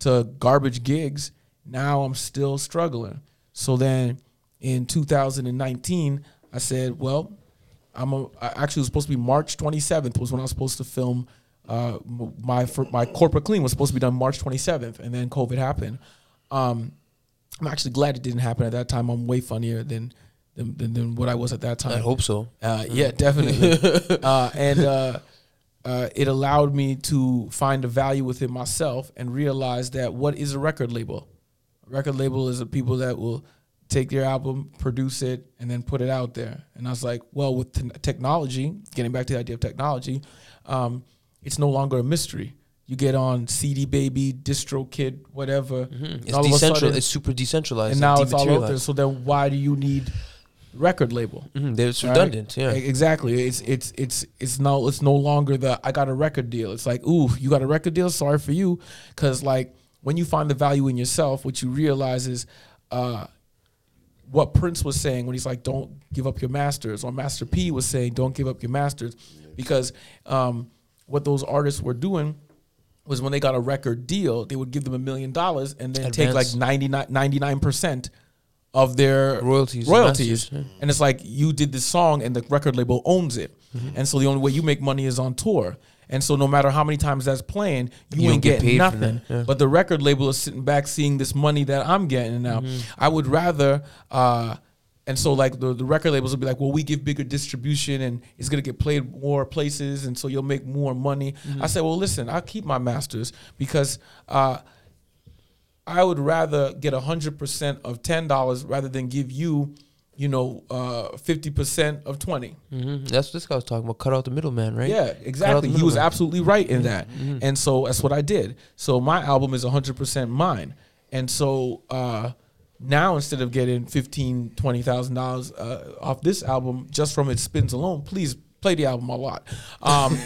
B: to garbage gigs, now I'm still struggling. So then in 2019, I said, well, I'm a, I actually was supposed to be March 27th was when I was supposed to film. Uh, my for, my corporate clean was supposed to be done March 27th, and then COVID happened. Um, I'm actually glad it didn't happen at that time. I'm way funnier than than, than, than what I was at that time.
C: I hope so.
B: Uh, yeah, definitely. uh, and uh, uh, it allowed me to find a value within myself and realize that what is a record label? A record label is the people that will take your album, produce it, and then put it out there. And I was like, well, with t- technology, getting back to the idea of technology, um, it's no longer a mystery. You get on CD Baby, DistroKid, whatever.
C: Mm-hmm. It's
B: all of a
C: decentral. It's super decentralized.
B: and now it's all out there. So then, why do you need record label?
C: Mhm, It's
B: Right?
C: redundant. Yeah.
B: Exactly. It's it's it's it's no it's no longer the I got a record deal. It's like, ooh, you got a record deal? Sorry for you. Cause like when you find the value in yourself, what you realize is uh what Prince was saying when he's like, Don't give up your masters, or Master P was saying, Don't give up your masters. Because um what those artists were doing was when they got a record deal, they would give them a million dollars and then take like
C: Advance.
B: 99 percent of their
C: Royalties and
B: royalties.
C: masters,
B: And it's like you did this song and the record label owns it.
C: Mm-hmm.
B: And so the only way you make money is on tour. And so no matter how many times that's playing, you,
C: You
B: ain't
C: get
B: getting nothing.
C: yeah.
B: But the record label is sitting back seeing this money that I'm getting now.
C: Mm-hmm.
B: I would rather uh and so like the, the record labels will be like, well, we give bigger distribution and it's gonna get played more places and so you'll make more money.
C: Mm-hmm.
B: I said, well, listen, I'll keep my masters because uh, I would rather get hundred percent of ten dollars rather than give you, you know, uh, fifty percent of twenty.
C: hmm That's what this guy was talking about. Cut out the middleman, right?
B: Yeah, exactly. He was absolutely right in that, and so that's what I did. So my album is hundred percent mine, and so uh, now instead of getting fifteen, twenty thousand dollars uh, off this album just from its spins alone, please play the album a lot. Um,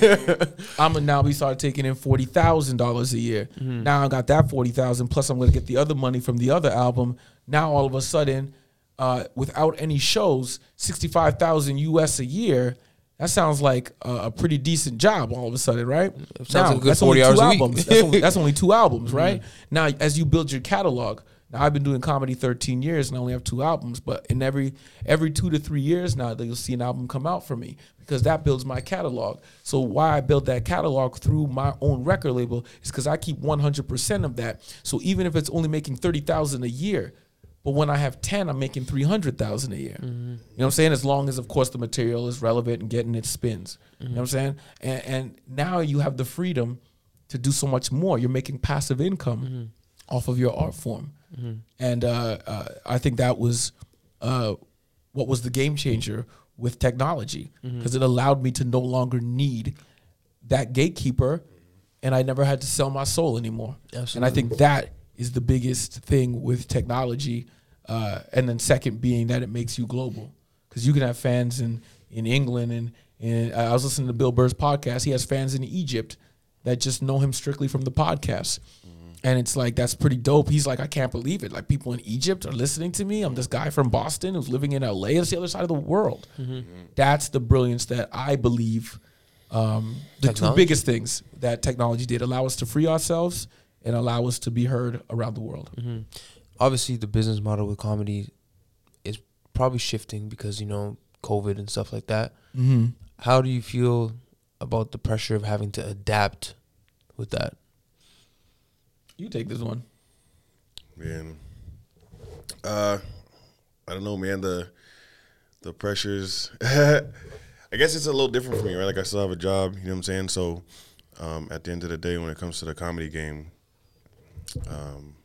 B: I'm gonna now be started taking in forty thousand dollars a year. Now I got that forty thousand plus I'm gonna get the other money from the other album. Now all of a sudden, uh, without any shows, sixty five thousand US a year. That sounds like a, a pretty decent job all of a sudden, right?
C: sounds like a good 40 hours a week.
B: albums. That's only, that's only two albums, right? Now, as you build your catalog, now I've been doing comedy 13 years and I only have two albums, but in every every two to three years now, that you'll see an album come out for me because that builds my catalog. So why I build that catalog through my own record label is because I keep 100% of that. So even if it's only making 30,000 a year, but when I have 10, I'm making 300,000 a year. Mm-hmm. You know what I'm saying? As long as, of course, the material is relevant and getting its spins. You know what I'm saying? And, and now you have the freedom to do so much more. You're making passive income mm-hmm. Off of your art form. And uh, uh, I think that was uh, what was the game changer with technology because it allowed me to no longer need that gatekeeper and I never had to sell my soul anymore. And I think that is the biggest thing with technology. Uh, and then second being that it makes you global because you can have fans in, in England and, and I was listening to Bill Burr's podcast. He has fans in Egypt that just know him strictly from the podcast. And it's like that's pretty dope. He's like, I can't believe it. Like people in Egypt are listening to me. I'm this guy from Boston who's living in LA. It's the other side of the world. That's the brilliance that I believe um, the two biggest things that technology did allow us to free ourselves and allow us to be heard around the world.
C: Obviously, the business model with comedy is probably shifting because you know COVID and stuff like that.
B: Mm-hmm.
C: How do you feel about the pressure of having to adapt with that?
B: You take this one.
D: Man, uh, I don't know, man. The the pressures. I guess it's a little different for me, right? Like I still have a job. You know what I'm saying? So, um, at the end of the day, when it comes to the comedy game, um,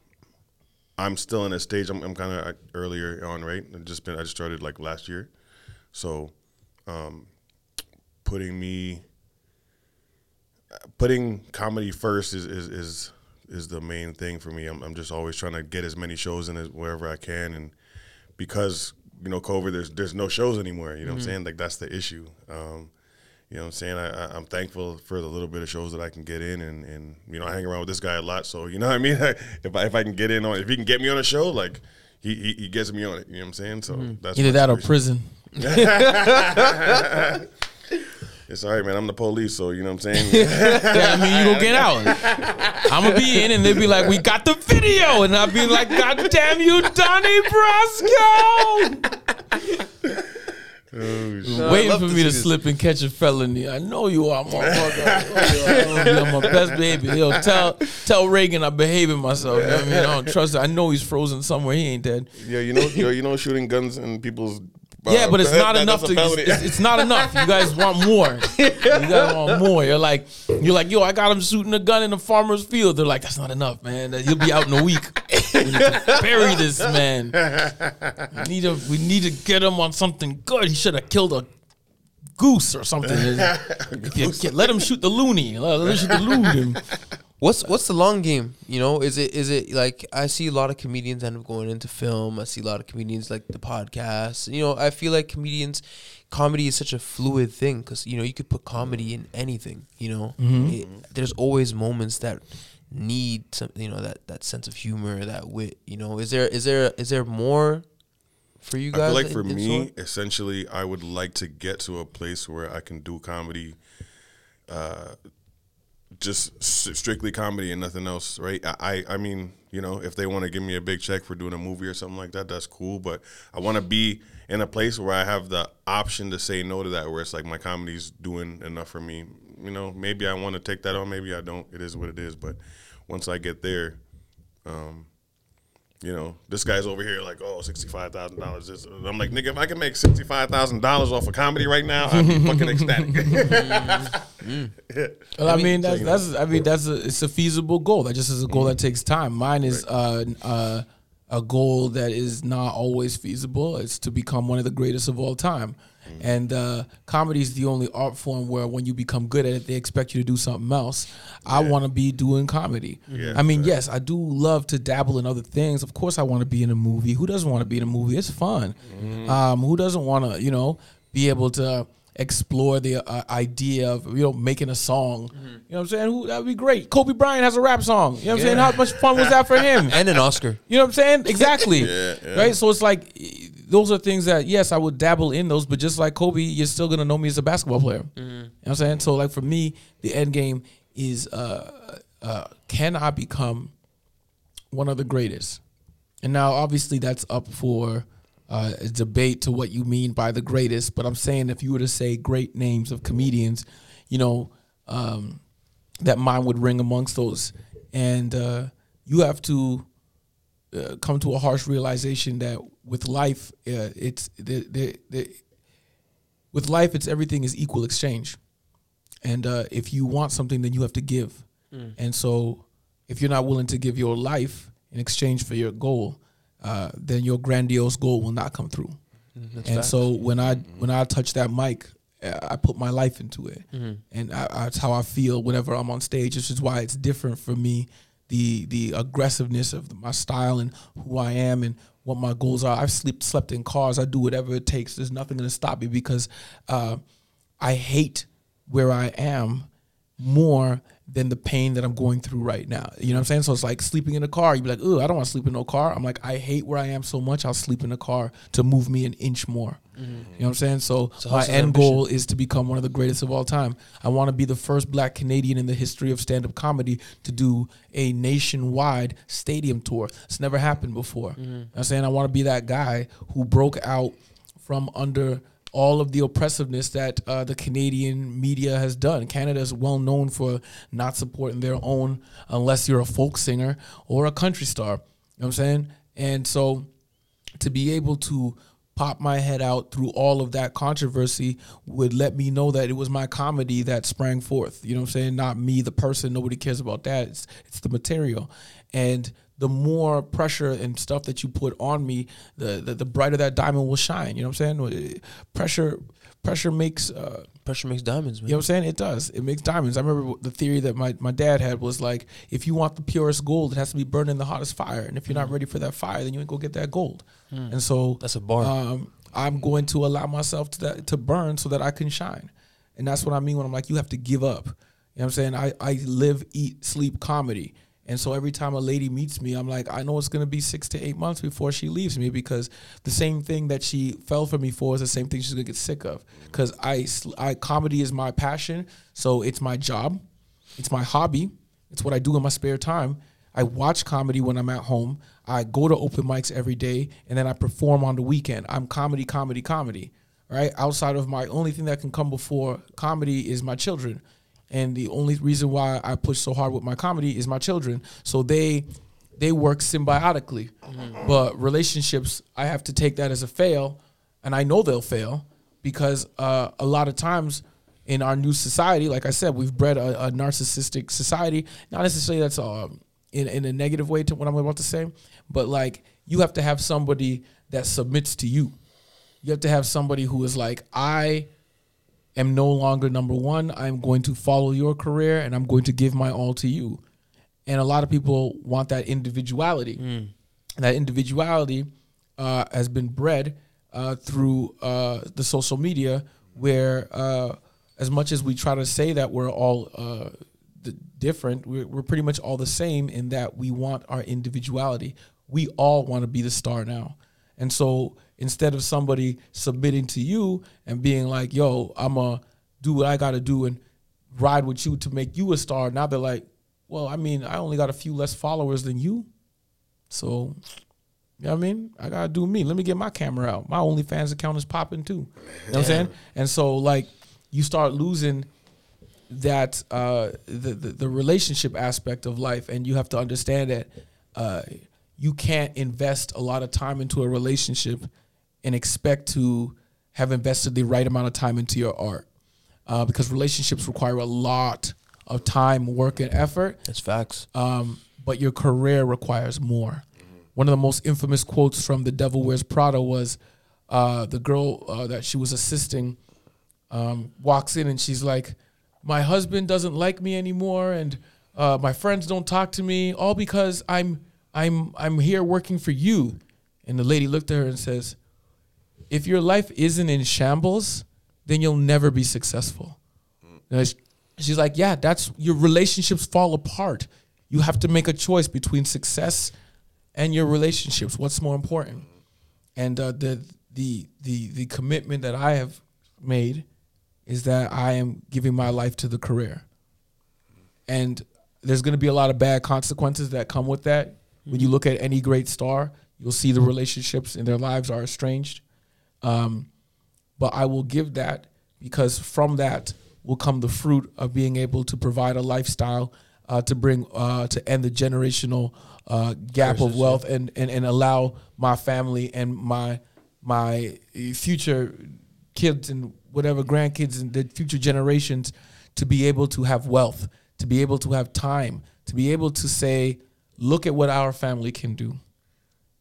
D: I'm still in a stage. I'm, I'm kind of earlier on, right? I just been. I just started like last year, so um, putting me putting comedy first is is is, is the main thing for me. I'm, I'm just always trying to get as many shows in as wherever I can, and because you know COVID, there's there's no shows anymore. You know what I'm saying? Like that's the issue. Um, you know what I'm saying? I, I, I'm thankful for the little bit of shows that I can get in, and, and you know I hang around with this guy a lot, so you know what I mean. if I if I can get in on, if he can get me on a show, like he he, he gets me on it. You know what I'm saying? So that's
B: Either that or prison.
D: It's all right, man. I'm the police, so you know what I'm saying.
B: Yeah, I mean, you gonna get out. I'm gonna be in, and they'll be like, "We got the video," and I'll be like, "God damn you, Donnie Brasco!"
C: No, I
B: waiting for me
C: see
B: to slip and catch a felony. I know you are, motherfucker. I know you are. I'm my best baby. Yo, tell tell Reagan I'm behaving myself. You know what I mean, I don't trust it. I know he's frozen somewhere. He ain't dead.
D: Yeah, you know, yo, you know, shooting guns in people's. Uh,
B: Yeah, but it's not
D: that-
B: enough to. It's, it's- not enough. You guys want more. You guys want more. You're like, you're like, yo, I got him shooting a gun in a farmer's field. They're like, that's not enough, man. He'll be out in a week. We need to bury this man. We need to. We need to get him on something good. He should have killed a goose or something. Get- get- let him shoot the loony. Let let him shoot the loony.
C: What's what's the long game? You know, is it is it like I see a lot of comedians end up going into film. I see a lot of comedians like the podcast. You know, I feel like comedians, comedy is such a fluid thing because you know you could put comedy in anything. You know, It- there's always moments that need some. You know that that sense of humor, that wit. You know, is there is there is there more for you
D: I
C: guys?
D: feel like
C: in-
D: for
C: in
D: me,
C: store?
D: essentially, I would like to get to a place where I can do comedy, uh, just strictly comedy and nothing else, right? I, I mean, you know, if they want to give me a big check for doing a movie or something like that, that's cool. But I want to be in a place where I have the option to say no to that, where it's like my comedy's doing enough for me. You know, maybe I want to take that on, maybe I don't. It is what it is. But once I get there, um, you know, this guy's over here like, oh, oh, sixty-five thousand dollars. I'm like, nigga, if I can make sixty-five thousand dollars off of comedy right now, I'd be fucking ecstatic.
B: Well, I mean, that's that's I mean that's a it's a feasible goal. That just is a goal that takes time. Mine is uh, uh, a goal that is not always feasible. It's to become one of the greatest of all time. And uh, comedy is the only art form where when you become good at it, they expect you to do something else. I want to be doing comedy.
D: Yeah,
B: I mean, yes, I do love to dabble in other things. Of course, I want to be in a movie. Who doesn't want to be in a movie? It's fun. Um, who doesn't want to, you know, be able to explore the uh, idea of you know making a song? You know what I'm saying? Who that would be great. Kobe Bryant has a rap song. You know what I'm saying? How much fun was that for him?
C: and an Oscar.
B: You know what I'm saying? Exactly.
D: Yeah, yeah.
B: Right? So it's like those are things that yes, I would dabble in those, but just like Kobe, you're still gonna know me as a basketball player. You know what I'm saying? So like for me, the end game is uh uh can I become one of the greatest? And now obviously that's up for uh, a debate to what you mean by the greatest, but I'm saying if you were to say great names of comedians, you know, um, that mine would ring amongst those. And uh, you have to uh, come to a harsh realization that with life, uh, it's the, the, the, with life, it's everything is equal exchange. And uh, if you want something, then you have to give. And so, if you're not willing to give your life in exchange for your goal, uh, then your grandiose goal will not come through. and so, when I when I touch that mic, uh, I put my life into it, and I, that's how I feel whenever I'm on stage. Which is why it's different for me, the the aggressiveness of my style and who I am and what my goals are. I've slept slept in cars. I do whatever it takes. There's nothing going to stop me because uh, I hate where I am more than the pain that I'm going through right now. You know what I'm saying? So it's like sleeping in a car. You'd be like, "Ooh, I don't want to sleep in no car." I'm like, I hate where I am so much. I'll sleep in a car to move me an inch more. You know what I'm saying? So,
C: So
B: my end goal is to become one of the greatest of all time. I want to be the first Black Canadian in the history of stand-up comedy to do a nationwide stadium tour. It's never happened before. You know what I'm saying I want to be that guy who broke out from under all of the oppressiveness that uh, the Canadian media has done. Canada is well known for not supporting their own unless you're a folk singer or a country star. You know what I'm saying? And so to be able to pop my head out through all of that controversy would let me know that it was my comedy that sprang forth. You know what I'm saying? Not me, the person. Nobody cares about that. It's it's the material. And the more pressure and stuff that you put on me, the the, the brighter that diamond will shine. You know what I'm saying? Pressure pressure makes uh,
C: Pressure makes diamonds, man.
B: you know what I'm saying? It does. It makes diamonds. I remember the theory that my, my dad had was like, if you want the purest gold, it has to be burned in the hottest fire. And if you're not ready for that fire, then you ain't go get that gold. And so
C: That's a bar.
B: Um, I'm going to allow myself to that, to burn so that I can shine. And that's what I mean when I'm like, you have to give up. You know what I'm saying? I, I live, eat, sleep comedy. And so every time a lady meets me, I'm like, I know it's gonna be six to eight months before she leaves me because the same thing that she fell for me for is the same thing she's gonna get sick of. Because I, I comedy is my passion, so it's my job, it's my hobby, it's what I do in my spare time. I watch comedy when I'm at home. I go to open mics every day, and then I perform on the weekend. I'm comedy, comedy, comedy. right? Outside of my only thing that can come before comedy is my children. And the only reason why I push so hard with my comedy is my children. So they they work symbiotically. But relationships, I have to take that as a fail, and I know they'll fail because uh, a lot of times in our new society, like I said, we've bred a, a narcissistic society. Not necessarily that's um, in in a negative way to what I'm about to say, but like you have to have somebody that submits to you. You have to have somebody who is like, I am no longer number one. I'm going to follow your career and I'm going to give my all to you. And a lot of people want that individuality. And that individuality uh, has been bred uh, through uh, the social media, where uh, as much as we try to say that we're all uh, d- different, we're, we're pretty much all the same in that we want our individuality. We all want to be the star now. And so instead of somebody submitting to you and being like, yo, I'm going to do what I got to do and ride with you to make you a star, now they're like, well, I mean, I only got a few less followers than you. So, you know what I mean? I got to do me. Let me get my camera out. My OnlyFans account is popping too. You know what I'm saying? And so, like, you start losing that uh, the, the the relationship aspect of life, and you have to understand that uh, you can't invest a lot of time into a relationship and expect to have invested the right amount of time into your art, uh, because relationships require a lot of time, work, and effort.
C: That's facts.
B: Um, but your career requires more. One of the most infamous quotes from The Devil Wears Prada was uh, the girl uh, that she was assisting um, walks in and she's like, "My husband doesn't like me anymore, and uh, my friends don't talk to me, all because I'm I'm I'm here working for you." And the lady looked at her and says, "If your life isn't in shambles, then you'll never be successful." She's like, "Yeah, that's your relationships fall apart. You have to make a choice between success and your relationships. What's more important?" And uh, the the the the commitment that I have made is that I am giving my life to the career. And there's going to be a lot of bad consequences that come with that. When you look at any great star, you'll see the relationships in their lives are estranged. Um, but I will give that because from that will come the fruit of being able to provide a lifestyle uh, to bring uh, to end the generational uh, gap of wealth and, and and allow my family and my my future kids and whatever grandkids and the future generations to be able to have wealth, to be able to have time, to be able to say, look at what our family can do.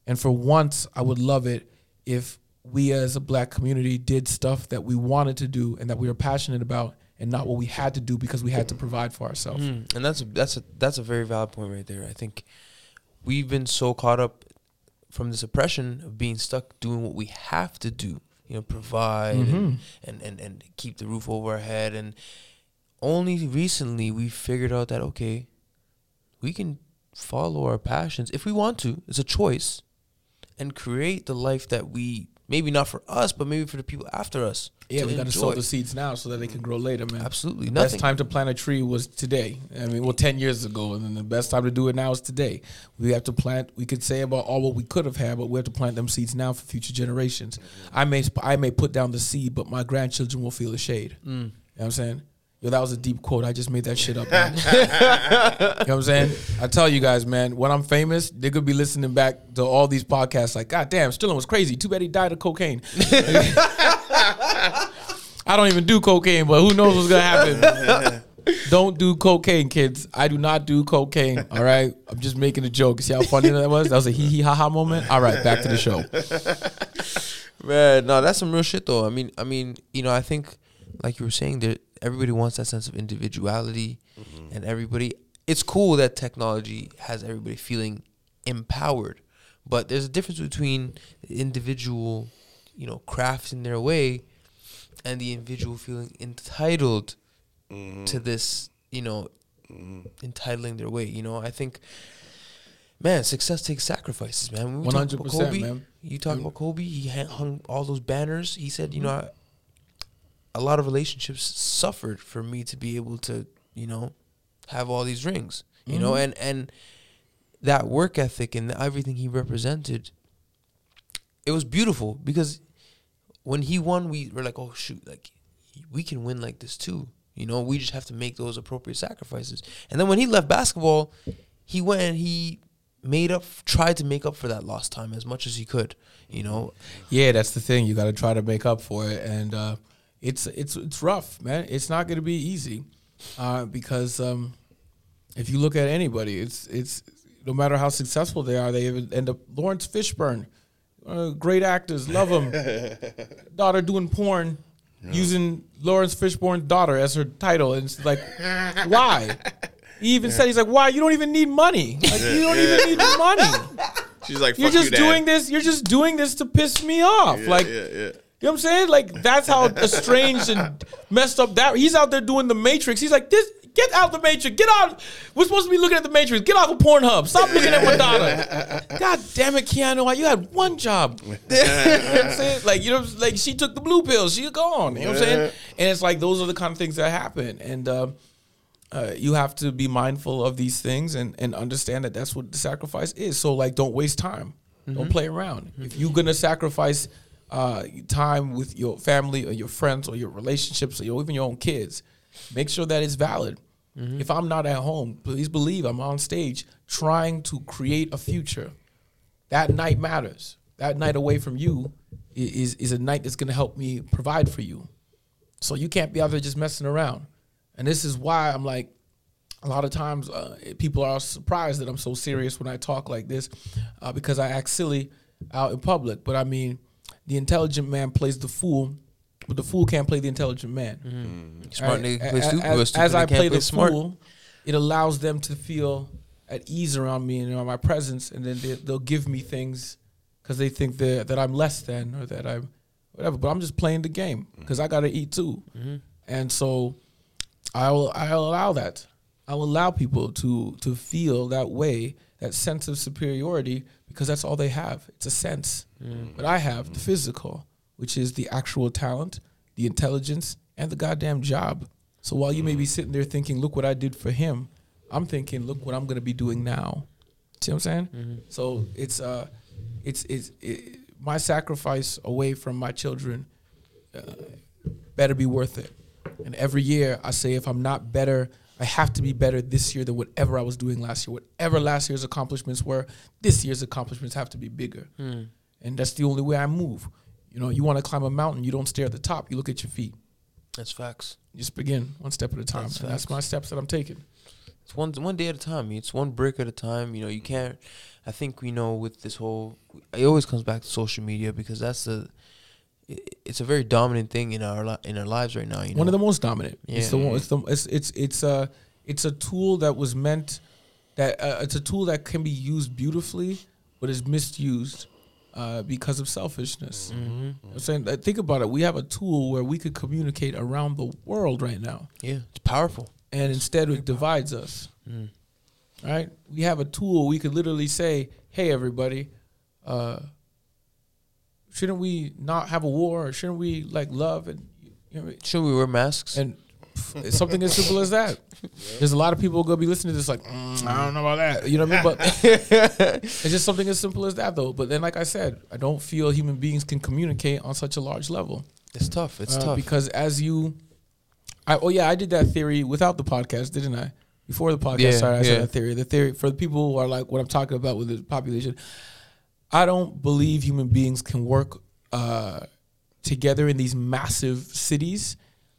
B: And for once, I would love it if we as a black community did stuff that we wanted to do and that we were passionate about and not what we had to do because we had to provide for ourselves.
C: Mm, and that's a, that's a that's a very valid point right there. I think we've been so caught up from this oppression of being stuck doing what we have to do, you know, provide and, and, and and keep the roof over our head. And only recently we figured out that okay, we can follow our passions if we want to. It's a choice, and create the life that we maybe not for us, but maybe for the people after us.
B: Yeah, we got to sow the seeds now so that they can grow later, man.
C: Absolutely
B: The best time to plant a tree was today. I mean, well, ten years ago, and then the best time to do it now is today. We have to plant. We could say about all what we could have had, but we have to plant them seeds now for future generations. I may I may put down the seed, but my grandchildren will feel the shade. Mm. You know what I'm saying? Yo, that was a deep quote. I just made that shit up. Man. you know what I'm saying? I tell you guys, man, when I'm famous, they could be listening back to all these podcasts like, God damn, Sterling was crazy. Too bad he died of cocaine. I don't even do cocaine, but who knows what's gonna happen. don't do cocaine, kids. I do not do cocaine. All right. I'm just making a joke. See how funny that was? That was a hee hee ha ha moment. All right, back to the show.
C: Man, no, that's some real shit though. I mean, I mean, you know, I think like you were saying, that everybody wants that sense of individuality, and everybody. It's cool that technology has everybody feeling empowered, but there's a difference between the individual, you know, crafts crafting their way, and the individual feeling entitled to this, you know, entitling their way. You know, I think. Man, success takes sacrifices, man. Talk about
B: 100%, man.
C: You talk about Kobe. He hung all those banners. He said, you know, I, a lot of relationships suffered for me to be able to, you know, have all these rings. You know, and and that work ethic and everything he represented, it was beautiful because when he won, we were like, oh shoot, like we can win like this too. You know, we just have to make those appropriate sacrifices. And then when he left basketball, he went and he made up, tried to make up for that lost time as much as he could. You know,
B: Yeah, that's the thing. You got to try to make up for it, and uh, it's it's it's rough, man. It's not going to be easy uh, because um, if you look at anybody, it's it's no matter how successful they are, they end up. Laurence Fishburne, uh, great actors, love him. Daughter doing porn. Using Laurence Fishburne's daughter as her title, and it's like, why? He even said, "He's like, why? You don't even need money. Like, you don't even need money.
D: She's like,
B: You're just
D: you,
B: doing this. You're just doing this to piss me off.
D: Yeah,
B: like,
D: yeah, yeah.
B: You know what I'm saying? Like that's how estranged and messed up that he's out there doing the Matrix. He's like, this get out the Matrix. Get out. We're supposed to be looking at the Matrix. Get off of Pornhub. Stop looking at Madonna. God damn it, Keanu. You had one job. you know what I'm saying? Like, you know, like she took the blue pills. She's gone. You know what I'm saying? And it's like those are the kind of things that happen. And um, uh, you have to be mindful of these things and, and understand that that's what the sacrifice is. So like, don't waste time. Don't play around. If you're gonna sacrifice uh, time with your family or your friends or your relationships or your, even your own kids, make sure that it's valid. If I'm not at home, please believe I'm on stage trying to create a future. That night matters. That night away from you is is a night that's gonna help me provide for you. So you can't be out there just messing around. And this is why I'm like, a lot of times uh, people are surprised that I'm so serious when I talk like this uh, because I act silly out in public. But I mean, the intelligent man plays the fool, but the fool can't play the intelligent man. Mm. Mm.
C: smart
B: Right?
C: nigga can play stupid,
B: as,
C: stupid
B: as I play
C: play
B: the
C: smart.
B: fool, it allows them to feel at ease around me and you know, my presence, and then they, they'll give me things because they think that that I'm less than or that I'm whatever. But I'm just playing the game mm. because I got to eat too, mm-hmm. and so I will I'll allow that. I will allow people to to feel that way, that sense of superiority, because that's all they have. It's a sense. Mm. But I have the physical, which is the actual talent, the intelligence, and the goddamn job. So while you may be mm. sitting there thinking, "Look what I did for him," I'm thinking, "Look what I'm going to be doing now." See what I'm saying? Mm-hmm. So it's uh, it's it's it, my sacrifice away from my children uh, better be worth it. And every year I say if I'm not better, I have to be better this year than whatever I was doing last year. Whatever last year's accomplishments were, this year's accomplishments have to be bigger. Hmm. And that's the only way I move. You know, you want to climb a mountain, you don't stare at the top, you look at your feet.
C: That's facts.
B: You just begin one step at a time.
C: That's
B: and that's my steps that I'm taking.
C: It's one one day at a time. It's one brick at a time. You know, you can't. I think you know with this whole. It always comes back to social media because that's the. It- It's a very dominant thing in our li- in our lives right now. You know,
B: one of the most dominant. It's the
C: Yeah.
B: one. It's the. It's it's it's a it's a tool that was meant that uh, it's a tool that can be used beautifully, but is misused uh, because of selfishness. I'm saying, uh, think about it. We have a tool where we could communicate around the world right now,
C: yeah, it's powerful.
B: and instead it divides us. Right? We have a tool. We could literally say, "Hey, everybody." Shouldn't we not have a war? Or shouldn't we like love and you know,
C: Should we wear masks?
B: and it's something as simple as that. There's a lot of people gonna be listening to this like, "Mm, I don't know about that. You know what I mean? But it's just something as simple as that, though. But then, like I said, I don't feel human beings can communicate on such a large level.
C: it's tough. It's
B: Uh,
C: tough.
B: because as you, I oh yeah, I did that theory without the podcast, didn't I? Before the podcast
C: Yeah,
B: started, I
C: yeah.
B: said that theory. The theory for the people who are like what I'm talking about with the population. I don't believe human beings can work uh, together in these massive cities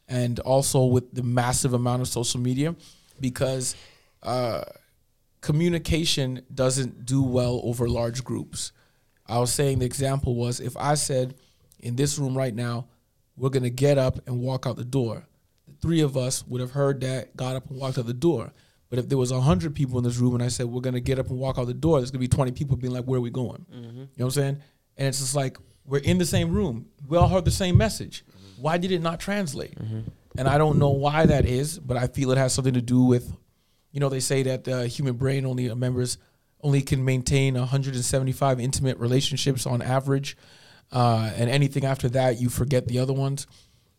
B: and also with the massive amount of social media because uh, communication doesn't do well over large groups. I was saying the example was if I said in this room right now, we're gonna get up and walk out the door. The three of us would have heard that, got up and walked out the door. But if there was hundred people in this room and I said we're gonna get up and walk out the door, there's gonna be twenty people being like, "Where are we going?" You know what I'm saying? And it's just like we're in the same room. We all heard the same message. Why did it not translate? And I don't know why that is, but I feel it has something to do with, you know, they say that the human brain only uh, members only can maintain 175 intimate relationships on average, uh, and anything after that you forget the other ones.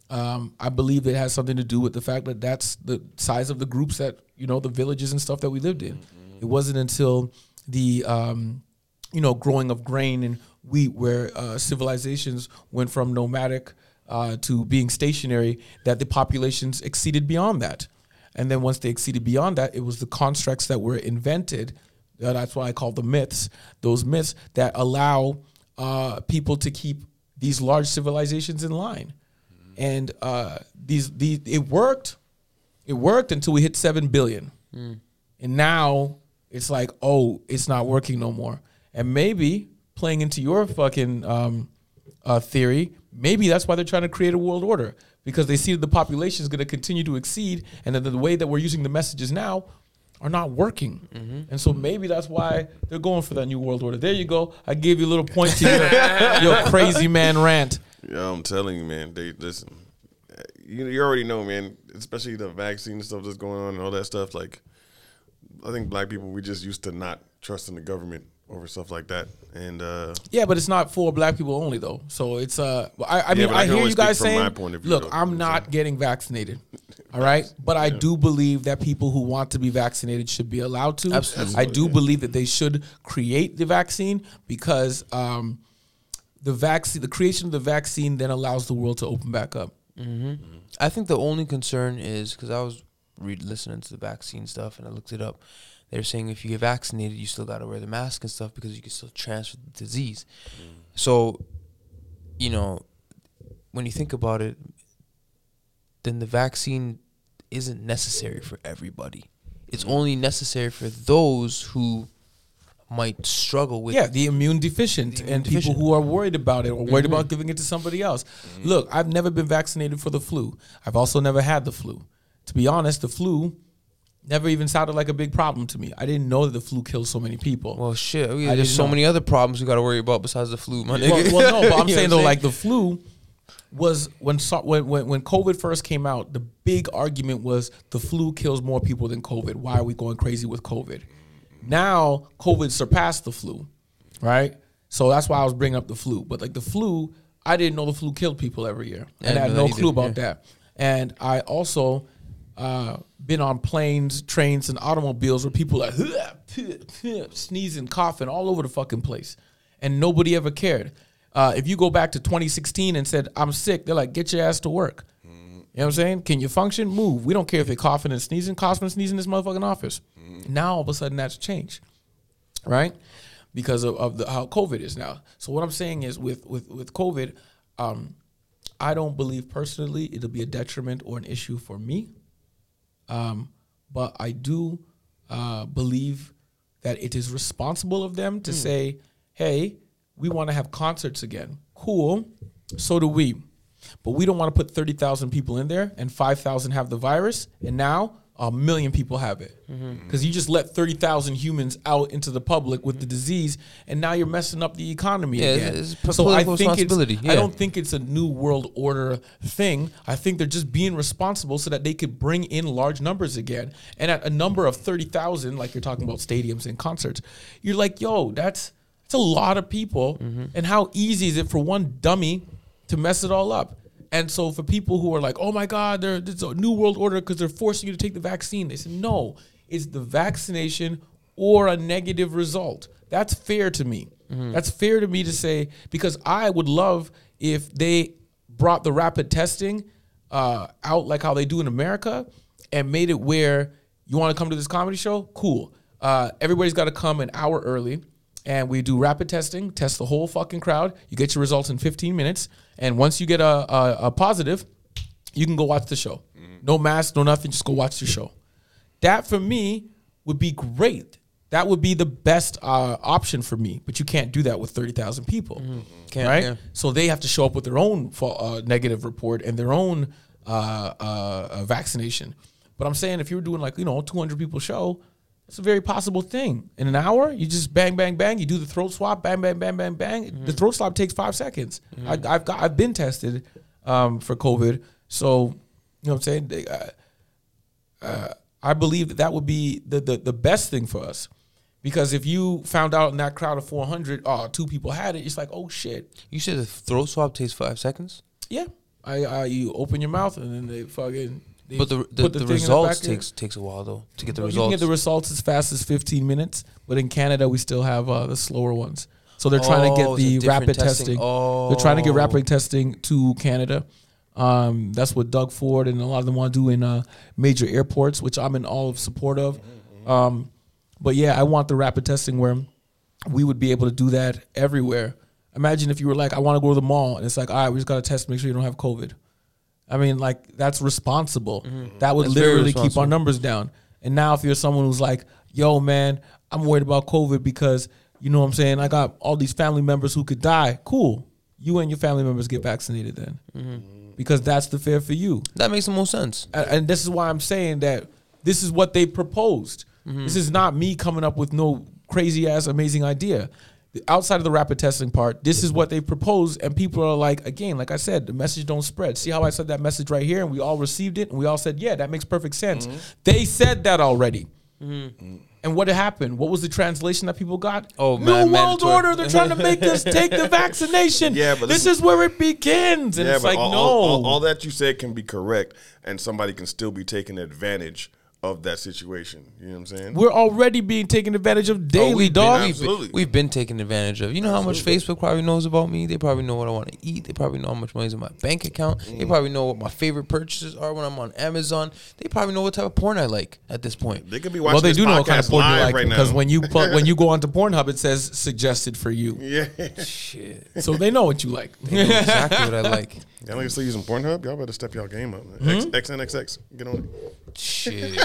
B: Um, I believe it has something to do with the fact that that's the size of the groups that you know the villages and stuff that we lived in. It wasn't until the um, you know growing of grain and wheat where uh, civilizations went from nomadic uh, to being stationary, that the populations exceeded beyond that. And then once they exceeded beyond that, it was the constructs that were invented. Uh, that's what I call the myths. Those myths that allow uh, people to keep these large civilizations in line. And uh, these, these, it worked. It worked until we hit seven billion, and now it's like, oh, it's not working no more. And maybe playing into your fucking um, uh, theory, maybe that's why they're trying to create a world order because they see that the population is going to continue to exceed, and that the way that we're using the messages now are not working. And so maybe that's why they're going for that new world order. There you go. I gave you a little point to your, your crazy man rant.
D: Yeah, I'm telling you, man. They listen. You, you already know, man. Especially the vaccine stuff that's going on and all that stuff. Like, I think black people we just used to not trusting the government over stuff like that. And uh,
B: Yeah, but it's not for black people only though. So it's uh, I, I
D: Yeah,
B: mean,
D: I
B: I, hear you guys saying,
D: my point of view,
B: look,
D: though,
B: I'm not getting vaccinated. All right, but I do believe that people who want to be vaccinated should be allowed to.
C: Absolutely.
B: I do believe that they should create the vaccine because um, the vaccine, the creation of the vaccine, then allows the world to open back up. Mm-hmm. Mm-hmm.
C: I think the only concern is because I was re- listening to the vaccine stuff and I looked it up. They're saying if you get vaccinated, you still got to wear the mask and stuff because you can still transfer the disease. Mm. So, you know, when you think about it, then the vaccine isn't necessary for everybody. It's mm-hmm. only necessary for those who might struggle with
B: yeah, the immune deficient
C: The immune
B: and
C: deficient.
B: people who are worried about it or worried mm-hmm. about giving it to somebody else. Mm-hmm. Look, I've never been vaccinated for the flu. I've also never had the flu. To be honest, the flu never even sounded like a big problem to me. I didn't know that the flu kills so many people.
C: Well, shit. we- there's so
B: know.
C: many other problems we got to worry about besides the flu, my nigga.
B: well, no, but I'm saying though, like the flu was when when when when COVID first came out, the big argument was the flu kills more people than COVID. Why are we going crazy with COVID? Now COVID surpassed the flu, right? So that's why I was bringing up the flu. But like the flu, I didn't know the flu killed people every year, and I had no clue about
C: yeah.
B: that. And I also uh, been on planes, trains, and automobiles where people are sneezing, coughing all over the fucking place, and nobody ever cared. Uh, if you go back to 2016 and said I'm sick, they're like, get your ass to work. You know what I'm saying? Can you function? Move. We don't care if you're coughing and sneezing, coughing and sneezing in this motherfucking office. Now all of a sudden that's changed, right? Because of, of the, how COVID is now. So what I'm saying is with with with COVID, um, I don't believe personally it'll be a detriment or an issue for me. Um, but I do uh, believe that it is responsible of them to say, "Hey, we want to have concerts again. Cool, so do we, but we don't want to put thirty thousand people in there and five thousand have the virus, and now a million people have it because you just let thirty thousand humans out into the public with the disease, and now you're messing up the economy
C: Yeah,
B: again.
C: it's p-
B: so I think it's,
C: responsibility,
B: I don't think it's a new world order thing. I think they're just being responsible so that they could bring in large numbers again. And at a number of 30,000, like you're talking about stadiums and concerts, you're like, yo, that's that's a lot of people.
C: Mm-hmm.
B: And how easy is it for one dummy to mess it all up? And so for people who are like, oh my God, there- there's a new world order because they're forcing you to take the vaccine, they said, no, it's the vaccination or a negative result. That's fair to me. That's fair to me to say because I would love if they brought the rapid testing uh, out like how they do in America and made it where you want to come to this comedy show, cool. Uh, everybody's got to come an hour early, and we do rapid testing, test the whole fucking crowd. You get your results in 15 minutes, and once you get a, a, a positive, you can go watch the show. No mask, no nothing, just go watch the show. That for me would be great. That would be the best uh, option for me, but you can't do that with 30,000 people.
C: Can't,
B: right?
C: yeah.
B: So they have to show up with their own fa- uh, negative report and their own uh, uh, uh, vaccination. But I'm saying if you were doing like, you know, 200 people show, it's a very possible thing. In an hour, you just bang, bang, bang. You do the throat swab, bang, bang, bang, bang, bang. The throat swab takes five seconds. I, I've got, I've been tested um, for COVID, so you know what I'm saying. They, uh, uh, I believe that that would be the, the the best thing for us, because if you found out in that crowd of 400, oh, two people had it, it's like, oh shit,
C: You said the throat swab takes five seconds,
B: yeah. I, I you open your mouth and then they fucking. They
C: but the the, the,
B: thing
C: results
B: back of your-
C: takes takes a while though to get the
B: results. You can get the results as fast as 15 minutes, but in Canada we still have uh, the slower ones. So they're trying to
C: Oh,
B: get the rapid
C: testing.
B: testing. They're trying to get
C: Oh.
B: rapid testing to Canada. Um, that's what Doug Ford and a lot of them want to do in uh, major airports, which I'm in all of support of. Um, but yeah, I want the rapid testing where we would be able to do that everywhere. Imagine if you were like, I want to go to the mall, and it's like, all right, we just got to test, make sure you don't have COVID. I mean, like that's responsible. That would
C: That's
B: literally keep our numbers down. And now, if you're someone who's like, "Yo, man, I'm worried about COVID because you know what I'm saying, I got all these family members who could die." Cool, you and your family members get vaccinated then,
C: Mm-hmm.
B: because that's the fair for you.
C: That makes the most sense.
B: And, and this is why I'm saying that this is what they proposed. This is not me coming up with no crazy ass amazing idea. Outside of the rapid testing part, this is what they proposed, and people are like, again, like I said, the message don't spread. See how I said that message right here, and we all received it, and we all said, yeah, that makes perfect sense. Mm-hmm. They said that already. Mm-hmm. And what happened? What was the translation that people got?
C: Oh,
B: New
C: man,
B: World
C: mandatory.
B: Order. They're trying to make us take the vaccination.
D: Yeah, but
B: this
D: this-
B: is where it begins. And
D: yeah,
B: it's
D: but
B: like,
D: all,
B: no.
D: all, all, all that you said can be correct, and somebody can still be taking advantage of that situation. You know what I'm saying?
B: We're already being taken advantage of daily,
C: Oh, we've
B: dog.
C: Been,
D: Absolutely.
C: we've, been, we've been taken advantage of. You know how much Facebook probably knows about me? They probably know what I want to eat. They probably know how much money's in my bank account.
B: Mm.
C: They probably know what my favorite purchases are when I'm on Amazon. They probably know what type of porn I like at this point.
D: they could be watching
B: well, they
D: this
B: do know what kind of porn you like
D: right
B: because
D: now.
B: when you plug, when you go onto Pornhub, it says suggested for you.
D: yeah,
C: Shit.
B: So they know what you like.
C: They know exactly what I like.
D: y'all niggas still using Pornhub. Y'all better step y'all game up.
B: Hmm?
D: X, XNXX, get on it.
C: Shit.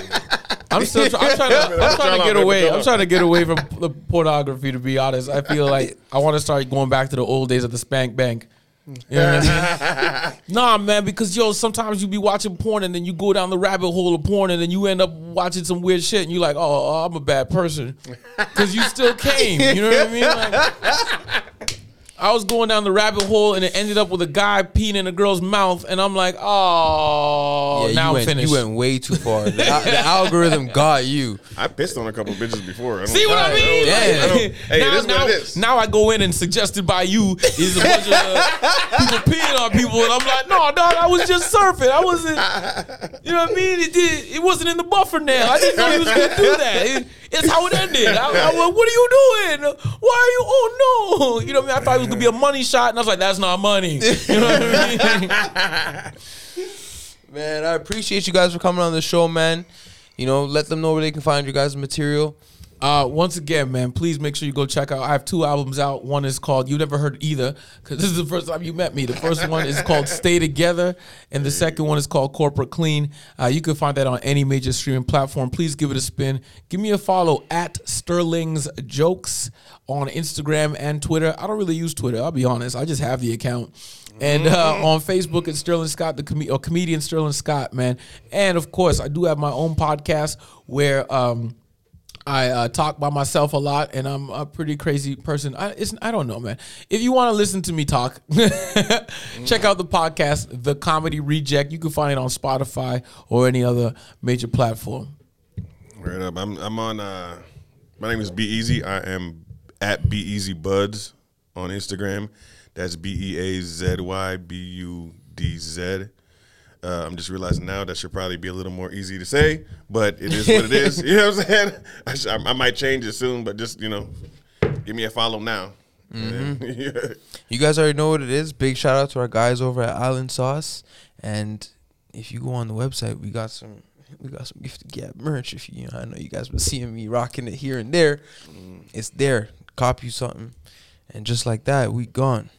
B: I'm still. Try, I'm trying to. I'm trying to get away. I'm trying to get away from the pornography. To be honest, I feel like I want to start going back to the old days of the spank bank. You know what I mean? nah, man, because yo, sometimes you be watching porn and then you go down the rabbit hole of porn and then you end up watching some weird shit and you're like, oh, oh, I'm a bad person because you still came. You know what I mean? Like, I was going down the rabbit hole and it ended up with a guy peeing in a girl's mouth and I'm like, oh,
C: Yeah,
B: now
C: you
B: I'm
C: went,
B: finished.
C: You went way too far. The, al- the algorithm got you.
D: I pissed on a couple bitches before. I don't-
B: See what I mean?
C: Yeah.
D: I don't- hey,
B: now,
D: it is
B: now,
D: what it is.
B: now I go in and suggested by you is a bunch of uh, people peeing on people, and I'm like, no, dog, I was just surfing. I wasn't, you know what I mean? It did. It wasn't in the buffer now. I didn't know he was gonna do that. It- it's how it ended. I, I went, what are you doing? Why are you? Oh no! You know what I mean? I thought it was gonna be a money shot, and I was like, that's not money. You know what I mean?
C: Man, I appreciate you guys for coming on the show, man. You know, let them know where they can find your guys' material.
B: Uh, once again, man, please make sure you go check out. I have two albums out. One is called You Never Heard Either, because this is the first time you met me. The first one is called Stay Together, and the second one is called Corporate Clean. Uh, you can find that on any major streaming platform. Please give it a spin. Give me a follow at Sterling's Jokes on Instagram and Twitter. I don't really use Twitter. I'll be honest. I just have the account. And uh, on Facebook, it's Sterling Scott, the com- or comedian Sterling Scott, man. And of course, I do have my own podcast where. Um, I uh, talk by myself a lot, and I'm a pretty crazy person. I, I don't know, man. If you want to listen to me talk, check out the podcast, The Comedy Reject. You can find it on Spotify or any other major platform.
D: Right up. I'm I'm on. Uh, my name is B-Eazy. I am at B-Eazy Buds on Instagram. That's B E A Z Y B U D Z. Uh, I'm just realizing now that should probably be a little more easy to say, but it is what it is. You know what I'm saying? I, sh- I might change it soon, but just you know, give me a follow now. Yeah.
C: You guys already know what it is. Big shout out to our guys over at Island Sauce. And if you go on the website, we got some we got some Gifted Gab merch. If you, you know, I know you guys been seeing me rocking it here and there. It's there. Copy you something, and just like that, we gone.